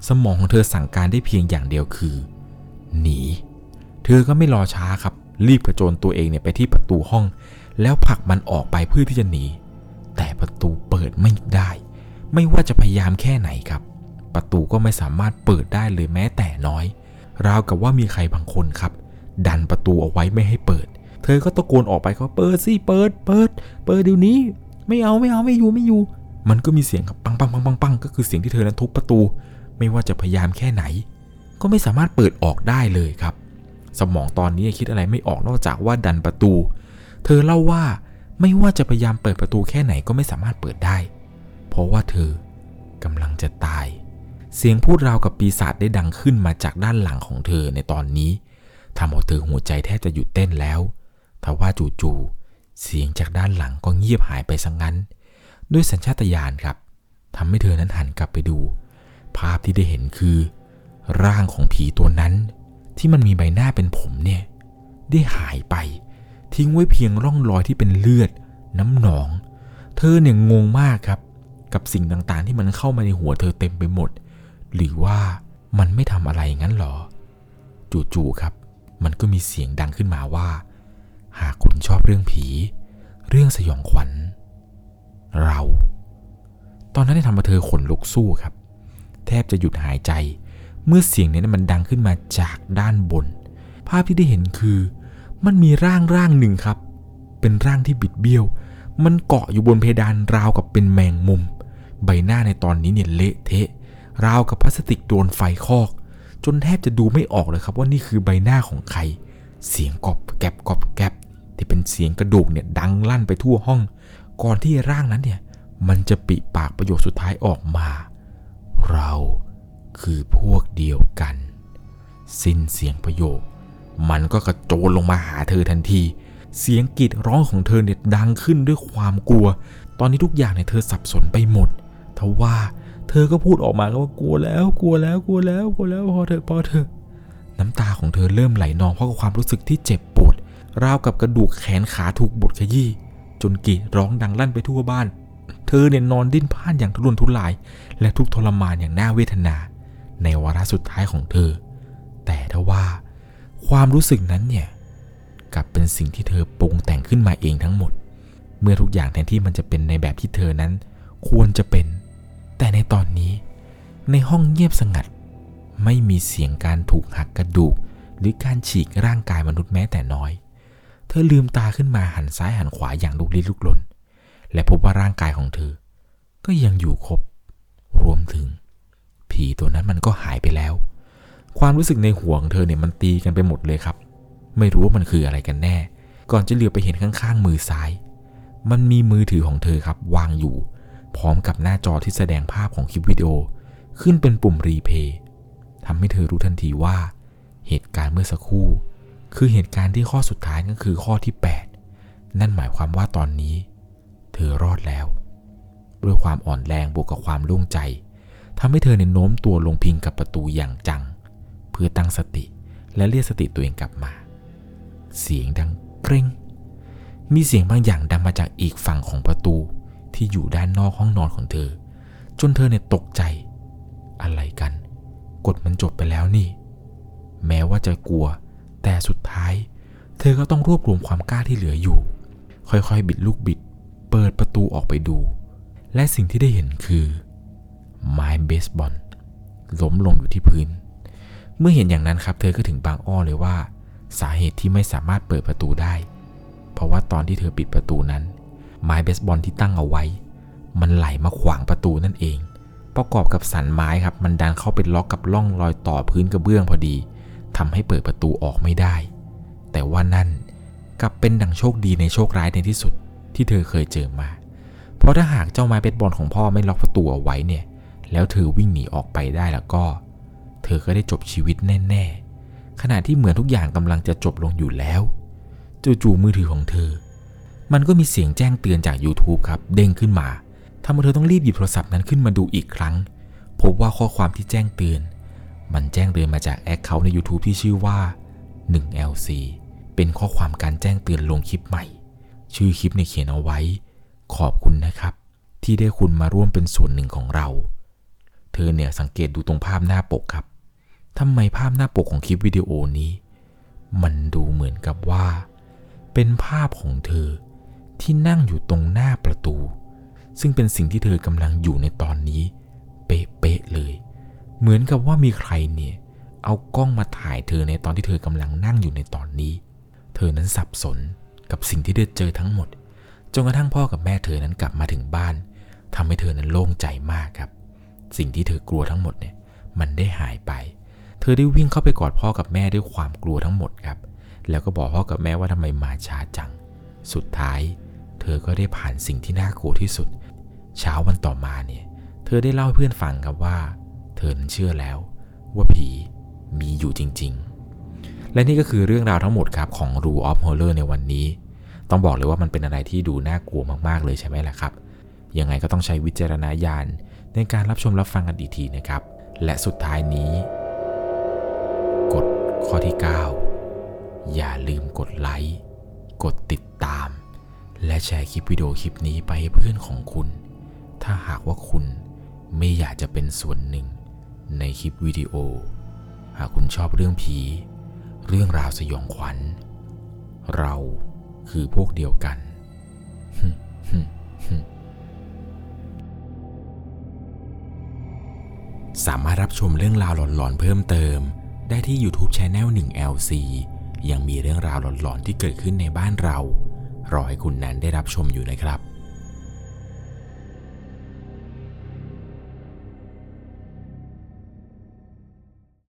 สมองของเธอสั่งการได้เพียงอย่างเดียวคือ หนี เธอก็ไม่รอช้าครับ รีบกระโจนตัวเองเนี่ยไปที่ประตูห้อง แล้วผลักมันออกไปเพื่อที่จะหนี ปิดไม่ได้ ไม่ว่าจะพยายามแค่ไหนครับ ประตูก็ไม่สามารถเปิดได้เลยแม้แต่น้อย ราวกับว่ามีใครบางคนครับ ดันประตูเอาไว้ไม่ให้เปิด เธอก็ตะโกนออกไปเขาเปิดสิเปิด เปิด เปิดเดี๋ยวนี้ ไม่เอาไม่เอาไม่อยู่ไม่อยู่ มันก็มีเสียงครับปังปังปังปังปังก็คือเสียงที่เธอนั้นทุบประตู ไม่ว่าจะพยายามแค่ไหน ก็ไม่สามารถเปิดออกได้เลยครับ สมองตอนนี้คิดอะไรไม่ออกนอกจากว่าดันประตู เธอเล่าว่า ไม่ว่าจะพยายามเปิดประตูแค่ไหนก็ไม่สามารถเปิดได้ เพราะว่าเธอกำลังจะตาย เสียงพูดราวกับปีศาจได้ดังขึ้นมาจากด้านหลังของเธอในตอนนี้ทำเอาเธอหัวใจแทบจะหยุดเต้นแล้วทว่าจู่ๆเสียงจากด้านหลังก็เงียบหายไปสังงั้น ด้วยสัญชาตญาณครับทำให้เธอนั้นหันกลับไปดู ภาพที่ได้เห็นคือ ร่างของผีตัวนั้น ที่มันมีใบหน้าเป็นผมเนี่ย ได้หายไป ทิ้งไว้เพียงร่องรอยที่เป็นเลือด น้ำหนอง เธอเนี่ยงงมากครับ กับสิ่งต่างๆที่มันเข้ามาในหัวเธอเต็มไปหมด หรือว่ามันไม่ทำอะไรงั้นหรอ จู่ๆครับ มันก็มีเสียงดังขึ้นมาว่า หากคุณชอบเรื่องผี เรื่องสยองขวัญ เรา ตอนนั้นได้ทำมาเธอขนลุกสู้ครับ แทบจะหยุดหายใจ เมื่อเสียงนี้มันดังขึ้นมาจากด้านบน ภาพที่ได้เห็นคือ มันมีร่างร่างหนึ่งครับ เป็นร่างที่บิดเบี้ยว มันเกาะอยู่บนเพดานราวกับเป็นแมงมุม ใบหน้าในตอนนี้เนี่ยเละเทะ ราวกับพลาสติกโดนไฟคอก จนแทบจะดูไม่ออกเลยครับว่านี่คือใบหน้าของใคร เสียงกอบแกบกอบแกบที่เป็นเสียงกระดูกเนี่ยดังลั่นไปทั่วห้อง ก่อนที่ร่างนั้นเนี่ยมันจะปิปากประโยคสุดท้ายออกมา เราคือพวกเดียวกัน สิ้นเสียงประโยค มันก็กระโจนลงมาหาเธอทันที เสียงกรีดร้องของเธอเนี่ยดังขึ้นด้วยความกลัว ตอนนี้ทุกอย่างเนี่ยเธอสับสนไปหมดทว่าเธอก็พูดออกมาว่ากลัวแล้วกลัวแล้วกลัวแล้วกลัวแล้วพอเถอะพอเถอะน้ำตาของเธอเริ่มไหลนองเพราะความรู้สึกที่เจ็บปวดราวกับกระดูกแขนขาถูกบดขยี้จนกรีดร้องดังลั่นไปทั่วบ้าน เธอเนี่ยนอนดิ้นพล่านอย่างทุรนทุราย และทุกทรมานอย่างน่าเวทนา ในวาระสุดท้ายของเธอ แต่ทว่า ความรู้สึกนั้นเนี่ยกลับเป็นสิ่งที่เธอปรุงแต่งขึ้นมาเองทั้งหมด เมื่อทุกอย่างแทนที่มันจะเป็นในแบบที่เธอนั้น ควรจะเป็น แต่ในตอนนี้ ในห้องเงียบสงัด ไม่มีเสียงการถูกหักกระดูก หรือการฉีกร่างกายมนุษย์แม้แต่น้อย เธอลืมตาขึ้นมาหันซ้ายหันขวาอย่างลุกลี้ลุกลน และพบว่าร่างกายของเธอ ก็ยังอยู่ครบ รวมถึง ผีตัวนั้นมันก็หายไปแล้ว ความรู้สึกในหัวของเธอเนี่ยมันตีกันไปหมดเลยครับ ไม่รู้ว่ามันคืออะไรกันแน่ ก่อนจะเหลือไปเห็นข้างๆมือซ้าย มันมีมือถือของเธอครับวางอยู่ พร้อมกับหน้าจอที่แสดงภาพของคลิปวิดีโอ ขึ้นเป็นปุ่มรีเพย์ทำให้เธอรู้ทันทีว่า เหตุการณ์เมื่อสักครู่ คือเหตุการณ์ที่ข้อสุดท้ายก็คือข้อที่ 8 นั่นหมายความว่าตอนนี้ เธอรอดแล้วด้วยความอ่อนแรงบวกกับความโล่งใจทำให้เธอเนี่ยโน้มตัวลงพิงกับประตูอย่างจัง เพื่อตั้งสติและเรียกสติตัวเองกลับมา เสียงดังเกรงมีเสียงบางอย่างดังมาจากอีกฝั่งของประตูที่อยู่ด้านนอกห้องนอนของเธอ จนเธอเนี่ยตกใจ อะไรกัน กฎมันจบไปแล้วนี่ แม้ว่าจะกลัว แต่สุดท้าย เธอก็ต้องรวบรวมความกล้าที่เหลืออยู่ ค่อยๆ บิดลูกบิด เปิดประตูออกไปดู และสิ่งที่ได้เห็นคือไม้เบสบอลล้มลงอยู่ที่พื้น เมื่อเห็นอย่างนั้นครับ เธอก็ถึงบางอ้อเลยว่า สาเหตุที่ไม่สามารถเปิดประตูได้ เพราะว่าตอนที่เธอปิดประตูนั้น ไม้เบสบอลที่ตั้งเอาไว้ มันไหลมาขวางประตูนั่นเอง ประกอบกับสันไม้ครับ มันดันเข้าไปล็อกกับร่องรอยต่อพื้นกระเบื้องพอดีทำให้เปิดประตูออกไม่ได้ แต่ว่านั่นกลับเป็นดังโชคดีในโชคร้ายในที่สุดที่เธอเคยเจอมา เพราะถ้าหากเจ้าไม้เบสบอลของพ่อไม่ล็อกประตูเอาไว้เนี่ย แล้วเธอวิ่งหนีออกไปได้แล้วก็ เธอก็ได้จบชีวิตแน่ๆ ขณะที่เหมือนทุกอย่างกำลังจะจบลงอยู่แล้ว จู่ๆมือถือของเธอ มันก็มีเสียงแจ้งเตือนจาก YouTube ครับ เด้งขึ้นมาทำให้เธอต้องรีบหยิบโทรศัพท์นั้นขึ้นมาดูอีกครั้ง พบว่าข้อความที่แจ้งเตือน มันแจ้งเตือนมาจากแอคเคาท์ใน YouTube ที่ชื่อว่า 1LC เป็นข้อความการแจ้งเตือนลงคลิปใหม่ ชื่อคลิปในเขียนเอาไว้ ขอบคุณนะครับ ที่ได้คุณมาร่วมเป็นส่วนหนึ่งของเรา เธอเนี่ยสังเกตดูตรงภาพหน้าปกครับ ทำไมภาพหน้าปกของคลิปวิดีโอนี้ มันดูเหมือนกับว่า เป็นภาพของเธอที่นั่งอยู่ตรงหน้าประตู ซึ่งเป็นสิ่งที่เธอกำลังอยู่ในตอนนี้ เป๊ะๆเลย เหมือนกับว่ามีใครเนี่ย เอากล้องมาถ่ายเธอในตอนที่เธอกำลังนั่งอยู่ในตอนนี้ เธอนั้นสับสนกับสิ่งที่เธอเจอทั้งหมดจนกระทั่งพ่อกับแม่เธอนั้นกลับมาถึงบ้านทำให้เธอนั้นโล่งใจมากครับ สิ่งที่เธอกลัวทั้งหมดเนี่ย มันได้หายไป เธอได้วิ่งเข้าไปกอดพ่อกับแม่ด้วยความกลัวทั้งหมดครับ แล้วก็บอกพ่อกับแม่ว่าทำไมมาช้าจัง สุดท้าย เธอก็ได้ผ่านสิ่งที่น่ากลัวที่สุด เช้าวันต่อมาเนี่ย เธอได้เล่าให้เพื่อนฟังครับว่า เธอนั้นเชื่อแล้ว ว่าผีมีอยู่จริง ๆ และนี่ก็คือเรื่องราวทั้งหมดครับของ Rule of Horror ในวันนี้ ต้องบอกเลยว่ามันเป็นอะไรที่ดูน่ากลัวมากๆเลยใช่ไหมล่ะครับ ยังไงก็ต้องใช้วิจารณญาณในการรับชมรับฟังกันอีกทีนะครับ และสุดท้ายนี้ ข้อที่ 9 อย่าลืมกดไลค์ กดติดตาม และแชร์คลิปวิดีโอคลิปนี้ไปให้เพื่อนของคุณ ถ้าหากว่าคุณไม่อยากจะเป็นส่วนหนึ่ง ในคลิปวิดีโอ หากคุณชอบเรื่องผี เรื่องราวสยองขวัญ เราคือพวกเดียวกันสามารถรับชมเรื่องราวหลอนๆเพิ่มเติม ได้ที่ YouTube Channel 1LC ยังมีเรื่องราวหลอนๆที่เกิดขึ้นในบ้านเรา รอให้คุณนันได้รับชมอยู่นะครับ